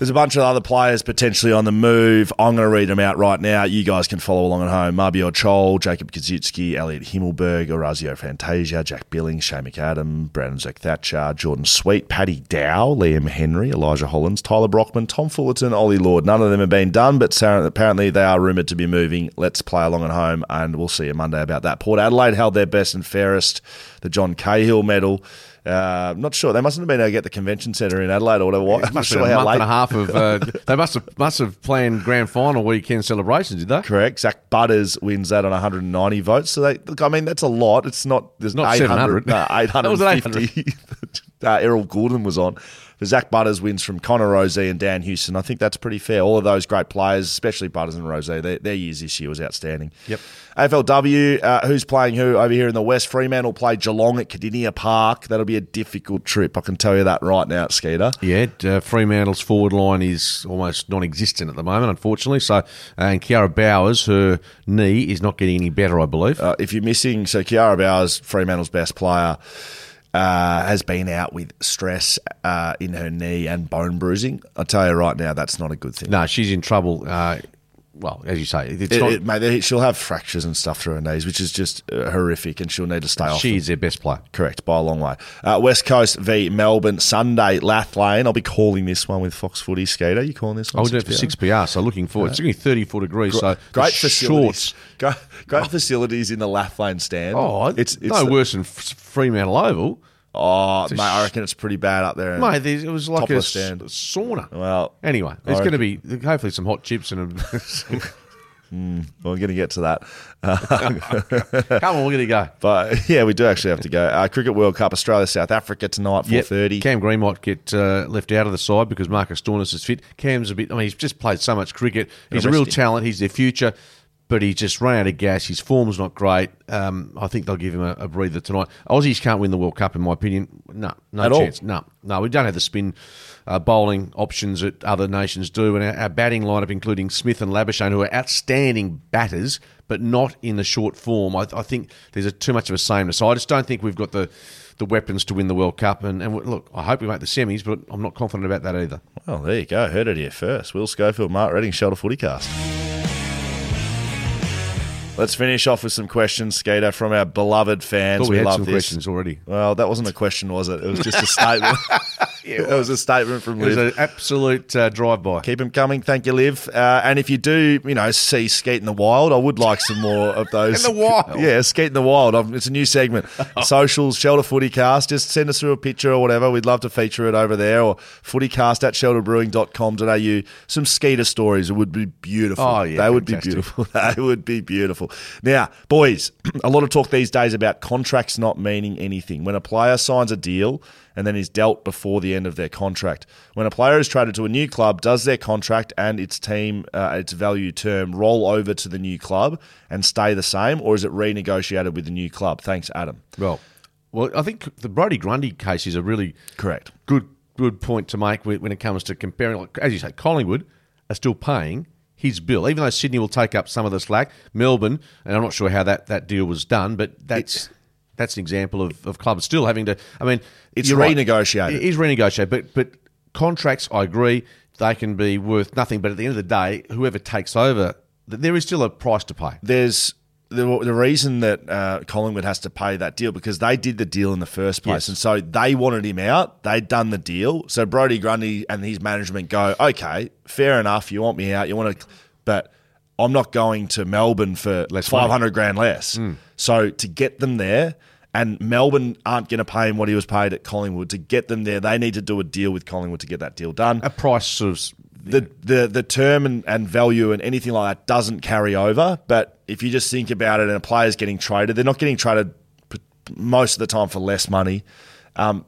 Speaker 1: There's a bunch of other players potentially on the move. I'm going to read them out right now. You guys can follow along at home. Mabior Chol, Jacob Koschitzke, Elliot Himmelberg, Orazio Fantasia, Jack Billings, Shane McAdam, Brandon Zerk-Thatcher, Jordan Sweet, Paddy Dow, Liam Henry, Elijah Hollins, Tyler Brockman, Tom Fullarton, Ollie Lord. None of them have been done, but apparently they are rumoured to be moving. Let's play along at home, and we'll see you Monday about that. Port Adelaide held their best and fairest, the John Cahill medal. Uh, not sure. They mustn't have been able to get the convention centre in Adelaide or whatever. I'm not
Speaker 2: Must
Speaker 1: sure
Speaker 2: have been a
Speaker 1: how
Speaker 2: month
Speaker 1: late.
Speaker 2: and a half of. Uh, [LAUGHS] they must have must have planned grand final weekend celebrations, did they?
Speaker 1: Correct. Zak Butters wins that on 190 votes. So they look. I mean, that's a lot. It's not. There's
Speaker 2: Not
Speaker 1: 800.
Speaker 2: 700.
Speaker 1: No, [LAUGHS]
Speaker 2: That was
Speaker 1: 850. [LAUGHS] uh, Errol Gordon was on. But Zak Butters wins from Connor Rozee and Dan Houston. I think that's pretty fair. All of those great players, especially Butters and Rozee, their, their years this year was outstanding.
Speaker 2: Yep.
Speaker 1: AFLW, uh, who's playing who over here in the West? Fremantle play Geelong at Kardinia Park. That'll be a difficult trip. I can tell you that right now, Skeeter.
Speaker 2: Yeah, uh, Fremantle's forward line is almost non-existent at the moment, unfortunately. So, uh, and Kiara Bowers, her knee is not getting any better, I believe.
Speaker 1: Uh, if you're missing, so Kiara Bowers, Fremantle's best player, uh, has been out with stress uh, in her knee and bone bruising. I tell you right now, that's not a good thing.
Speaker 2: no, she's in trouble. Uh, well, as you say, it's
Speaker 1: It-
Speaker 2: not.
Speaker 1: it- mate, she'll have fractures and stuff through her knees, which is just uh, horrific, and she'll need to stay off.
Speaker 2: she is their best player.
Speaker 1: Correct, by a long way. Uh, West Coast v Melbourne, Sunday, Lathlain. I'll be calling this one with Fox Footy Skater. You calling this one?
Speaker 2: I'll do it for 6PR, so looking forward. It's only 34 degrees, so
Speaker 1: Great facilities.
Speaker 2: shorts.
Speaker 1: Great, facilities in the Lathlain stand.
Speaker 2: Oh,
Speaker 1: it's, it's
Speaker 2: no
Speaker 1: the-
Speaker 2: worse than Fremantle Oval.
Speaker 1: Oh, mate, I reckon it's pretty bad up there.
Speaker 2: Mate, there's- it was like a
Speaker 1: of
Speaker 2: s-
Speaker 1: stand.
Speaker 2: sauna.
Speaker 1: Well,
Speaker 2: anyway, there's going to be hopefully some hot chips and a. [LAUGHS]
Speaker 1: We're going to get to that. [LAUGHS]
Speaker 2: Come on, we're going to go.
Speaker 1: But [LAUGHS] yeah, we do actually have to go. Uh, Cricket World Cup, Australia, South Africa tonight, four
Speaker 2: Yep.
Speaker 1: thirty.
Speaker 2: Cam Green might get uh, left out of the side because Marcus Stoinis is fit. Cam's a bit. I mean, he's just played so much cricket. He's a real talent. He's their future, but he's just run out of gas. His form's not great. Um, I think they'll give him a, a breather tonight. Aussies can't win the World Cup, in my opinion. No, no
Speaker 1: At all?
Speaker 2: chance. No, no. We don't have the spin uh, bowling options that other nations do, and our, our batting lineup, including Smith and Labuschagne, who are outstanding batters, but not in the short form. I, I think there's a, too much of a sameness. So I just don't think we've got the the weapons to win the World Cup. And, and look, I hope we make the semis, but I'm not confident about that either.
Speaker 1: Well, there you go. Heard it here first. Will Schofield, Mark Redding, Shelter Footycast. Let's finish off with some questions, Skater, from our beloved fans.
Speaker 2: We, had
Speaker 1: love
Speaker 2: some
Speaker 1: this.
Speaker 2: questions already.
Speaker 1: Well, that wasn't a question, was it? It was just a [LAUGHS] statement. It was a statement from
Speaker 2: It was an absolute uh, drive-by.
Speaker 1: Keep them coming. Thank you, Liv. Uh, and if you do, you know, see Skeet in the Wild, I would like some more of [LAUGHS] those.
Speaker 2: In the wild?
Speaker 1: Yeah, Skeet in the Wild. Um, It's a new segment. [LAUGHS] Socials, Shelter Footy Cast. Just send us through a picture or whatever. We'd love to feature it over there or footycast at shelterbrewing.com.au. Some Skeeter stories. It would be beautiful.
Speaker 2: Oh, yeah,
Speaker 1: They would
Speaker 2: fantastic.
Speaker 1: be beautiful. They would be beautiful. Now, boys, [CLEARS THROAT] a lot of talk these days about contracts not meaning anything. When a player signs a deal and then is dealt before the end of their contract. When a player is traded to a new club, does their contract and its team, uh, its value term, roll over to the new club and stay the same, or is it renegotiated with the new club? Thanks, Adam.
Speaker 2: Well, well, I think the Brodie Grundy case is a really
Speaker 1: Correct.
Speaker 2: good good point to make when when it comes to comparing. Like, as you say, Collingwood are still paying his bill, even though Sydney will take up some of the slack. Melbourne, and I'm not sure how that, that deal was done, but that's that's an example of, of clubs still having to. I mean,
Speaker 1: It's
Speaker 2: right.
Speaker 1: renegotiated.
Speaker 2: It is renegotiated, but but contracts, I agree, they can be worth nothing. But at the end of the day, whoever takes over, there is still a price to pay.
Speaker 1: there's the, the reason that uh, Collingwood has to pay that deal because they did the deal in the first place,
Speaker 2: Yes.
Speaker 1: and so they wanted him out. They'd done the deal, so Brodie Grundy and his management go, okay, fair enough. You want me out, you want to, but I'm not going to Melbourne for
Speaker 2: Less
Speaker 1: five hundred grand less. So to get them there. And Melbourne aren't going to pay him what he was paid at Collingwood. To get them there, they need to do a deal with Collingwood to get that deal done
Speaker 2: A price sort of
Speaker 1: the the the term and, and value and anything like that doesn't carry over. But if you just think about it, and a player's getting traded, they're not getting traded most of the time for less money. Um,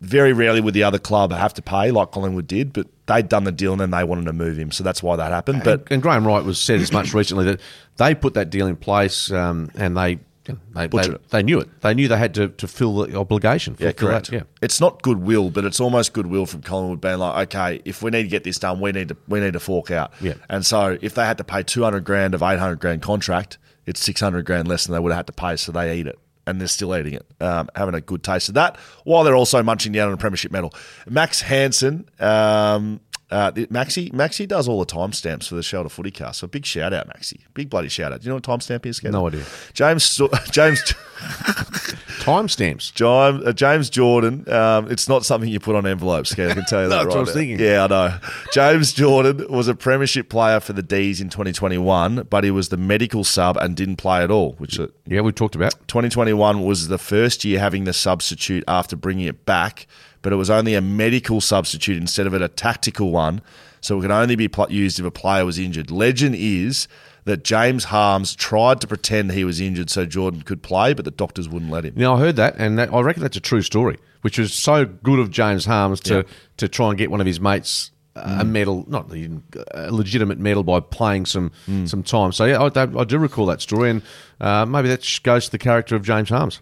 Speaker 1: very rarely would the other club have to pay like Collingwood did, but they'd done the deal and then they wanted to move him, so that's why that happened. But
Speaker 2: and Graham Wright was said as much [CLEARS THROAT] recently that they put that deal in place um, and they they, they, they knew it. They knew they had to, to fill the obligation.
Speaker 1: Yeah, correct.
Speaker 2: that, Yeah.
Speaker 1: It's not goodwill, but it's almost goodwill from Collingwood being like, okay, if we need to get this done, we need to we need to fork out.
Speaker 2: Yeah.
Speaker 1: And so if they had to pay two hundred grand of eight hundred grand contract, it's six hundred grand less than they would have had to pay, so they eat it. And they're still eating it, um, having a good taste of that, while they're also munching down on a premiership medal. Max Hansen, um, uh, Maxi, Maxi does all the timestamps for the Shelter Footy Cast. So big shout out, Maxi. Big bloody shout out. Do you know what timestamp is? Skeeter?
Speaker 2: No idea.
Speaker 1: James, [LAUGHS] James, [LAUGHS]
Speaker 2: Timestamps.
Speaker 1: James, uh, James Jordan. Um, it's not something you put on envelopes. Okay, I can tell you [LAUGHS] that
Speaker 2: That's
Speaker 1: right
Speaker 2: what I was thinking.
Speaker 1: Yeah, I know. James Jordan was a premiership player for the D's in 2021, but he was the medical sub and didn't play at all. Which uh,
Speaker 2: Yeah, we talked about.
Speaker 1: 2021 was the first year having the substitute after bringing it back, but it was only a medical substitute instead of it a tactical one. So it could only be used if a player was injured. Legend is that James Harmes tried to pretend he was injured so Jordan could play, but the doctors wouldn't let him.
Speaker 2: Now I heard that, and that, I reckon that's a true story, which was so good of James Harmes to
Speaker 1: Yeah.
Speaker 2: to try and get one of his mates uh, a medal, not a legitimate medal by playing some some time. So yeah, I, I do recall that story, and uh, maybe that goes to the character of James Harmes.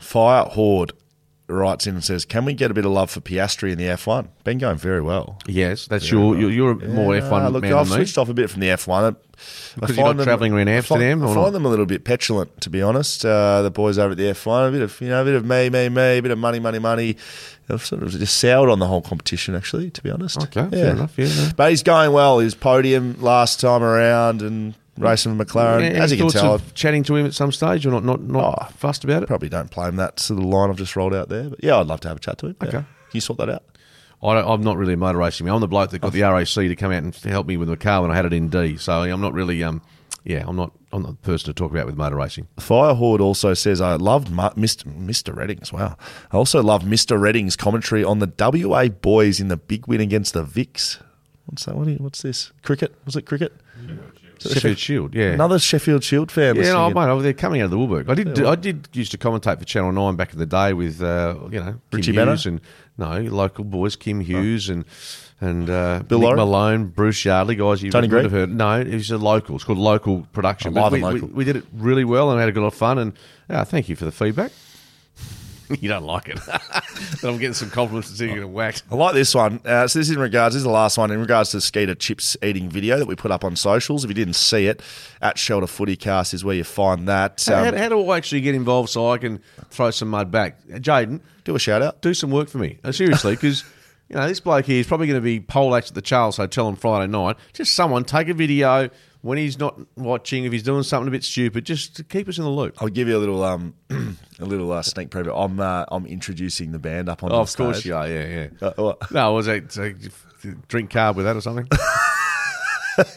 Speaker 1: Fire Horde writes in and says, "Can we get a bit of love for Piastri in the F1? Been going very well.
Speaker 2: Yes, that's your you're, you're more F one
Speaker 1: Uh, look,
Speaker 2: man
Speaker 1: I've
Speaker 2: than me.
Speaker 1: switched off a bit from the F1. I-
Speaker 2: Because you're
Speaker 1: find
Speaker 2: not travelling around
Speaker 1: I find-
Speaker 2: Amsterdam,
Speaker 1: I find, them a little bit petulant, to be honest. Uh, the boys over at the F1, a bit of you know, a bit of me, me, me, a bit of money, money, money. I've sort of just soured on the whole competition, actually, to be honest.
Speaker 2: Okay, fair enough, yeah, yeah.
Speaker 1: But he's going well. His podium last time around and racing with McLaren,
Speaker 2: Yeah,
Speaker 1: as you can tell.
Speaker 2: of chatting to him at some stage, or not not not
Speaker 1: Oh,
Speaker 2: fussed about it.
Speaker 1: Probably don't blame that sort of line I've just rolled out there. But yeah, I'd love to have a chat to him. Yeah.
Speaker 2: Okay.
Speaker 1: Can you sort that out?
Speaker 2: I don't, I'm not really a motor racing. man. I'm the bloke that got the RAC to come out and help me with the car when I had it in D. So I'm not really, um, yeah, I'm not, I'm not the person to talk about with motor racing.
Speaker 1: Fire Horde also says, I loved Mu- Mr. Mr. Readings. Wow. I also love Mr. Readings' commentary on the WA boys in the big win against the Vicks. What's that? What you- what's this? Cricket? Was it cricket?
Speaker 2: Sheffield Shield, yeah.
Speaker 1: Another Sheffield Shield fan.
Speaker 2: yeah, no, mate, they're coming out of the woodwork. I did, I did used to commentate for Channel Nine back in the day with, uh, you know, Kim
Speaker 1: Richie
Speaker 2: Hughes and no local boys, Kim Hughes and and uh,
Speaker 1: Bill
Speaker 2: Malone, Bruce Yardley, guys you
Speaker 1: Tony
Speaker 2: would have heard. No, it was a local. It's called local production.
Speaker 1: Oh,
Speaker 2: we,
Speaker 1: local.
Speaker 2: We, we did it really well and had a good lot of fun. And uh, thank you for the feedback. [LAUGHS] you don't like it, [LAUGHS] but I'm getting some compliments and seeing getting whacked.
Speaker 1: I like this one. Uh, so this is in regards. This is the last one in regards to the Skeeter chips eating video that we put up on socials. If you didn't see it, at Shelter Footycast is where you find that.
Speaker 2: How,
Speaker 1: Um,
Speaker 2: how do I actually get involved so I can throw some mud back? Jaden,
Speaker 1: do a shout out.
Speaker 2: do some work for me. Uh, seriously, because you know this bloke here is probably going to be pole at the Charles Hotel on Friday night. Just someone take a video, when he's not watching, if he's doing something a bit stupid, just to keep us in the loop.
Speaker 1: I'll give you a little um [CLEARS THROAT] a little uh, sneak preview. I'm uh, I'm introducing the band up on
Speaker 2: Oh,
Speaker 1: the
Speaker 2: of course
Speaker 1: stage.
Speaker 2: you are. Yeah, yeah.
Speaker 1: Uh, what? [LAUGHS]
Speaker 2: No, was it drink carb with that or something? [LAUGHS]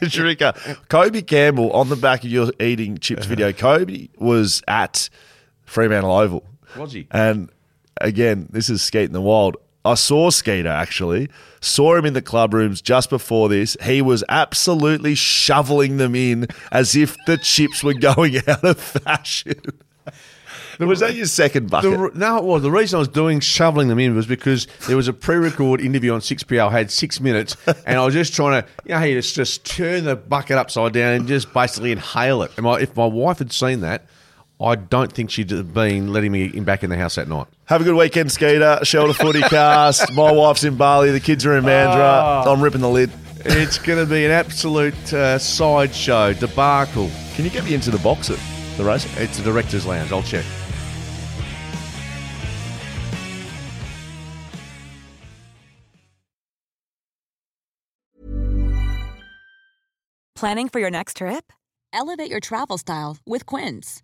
Speaker 1: Sharika, Kobe Campbell on the back of your eating chips video. Kobe was at Fremantle Oval.
Speaker 2: Was he?
Speaker 1: And again, this is Skate in the Wild. I saw Skeeter actually, saw him in the club rooms just before this. He was absolutely shoveling them in as if the chips were going [LAUGHS] out of fashion. was that your second bucket?
Speaker 2: re- no, it was. The reason I was doing shoveling them in was because there was a pre-record interview on 6PL, had six minutes, and I was just trying to, you know, you just, just turn the bucket upside down and just basically inhale it. And my, if my wife had seen that, I don't think she'd have been letting me in back in the house that night.
Speaker 1: Have a good weekend, Skeeter. Shelter Footy [LAUGHS] Cast. My wife's in Bali. The kids are in Mandurah. I'm ripping the lid.
Speaker 2: It's going to be an absolute uh, sideshow, debacle.
Speaker 1: Can you get me into the box at the race?
Speaker 2: It's the director's lounge. I'll check.
Speaker 5: Planning for your next trip? Elevate your travel style with Quince.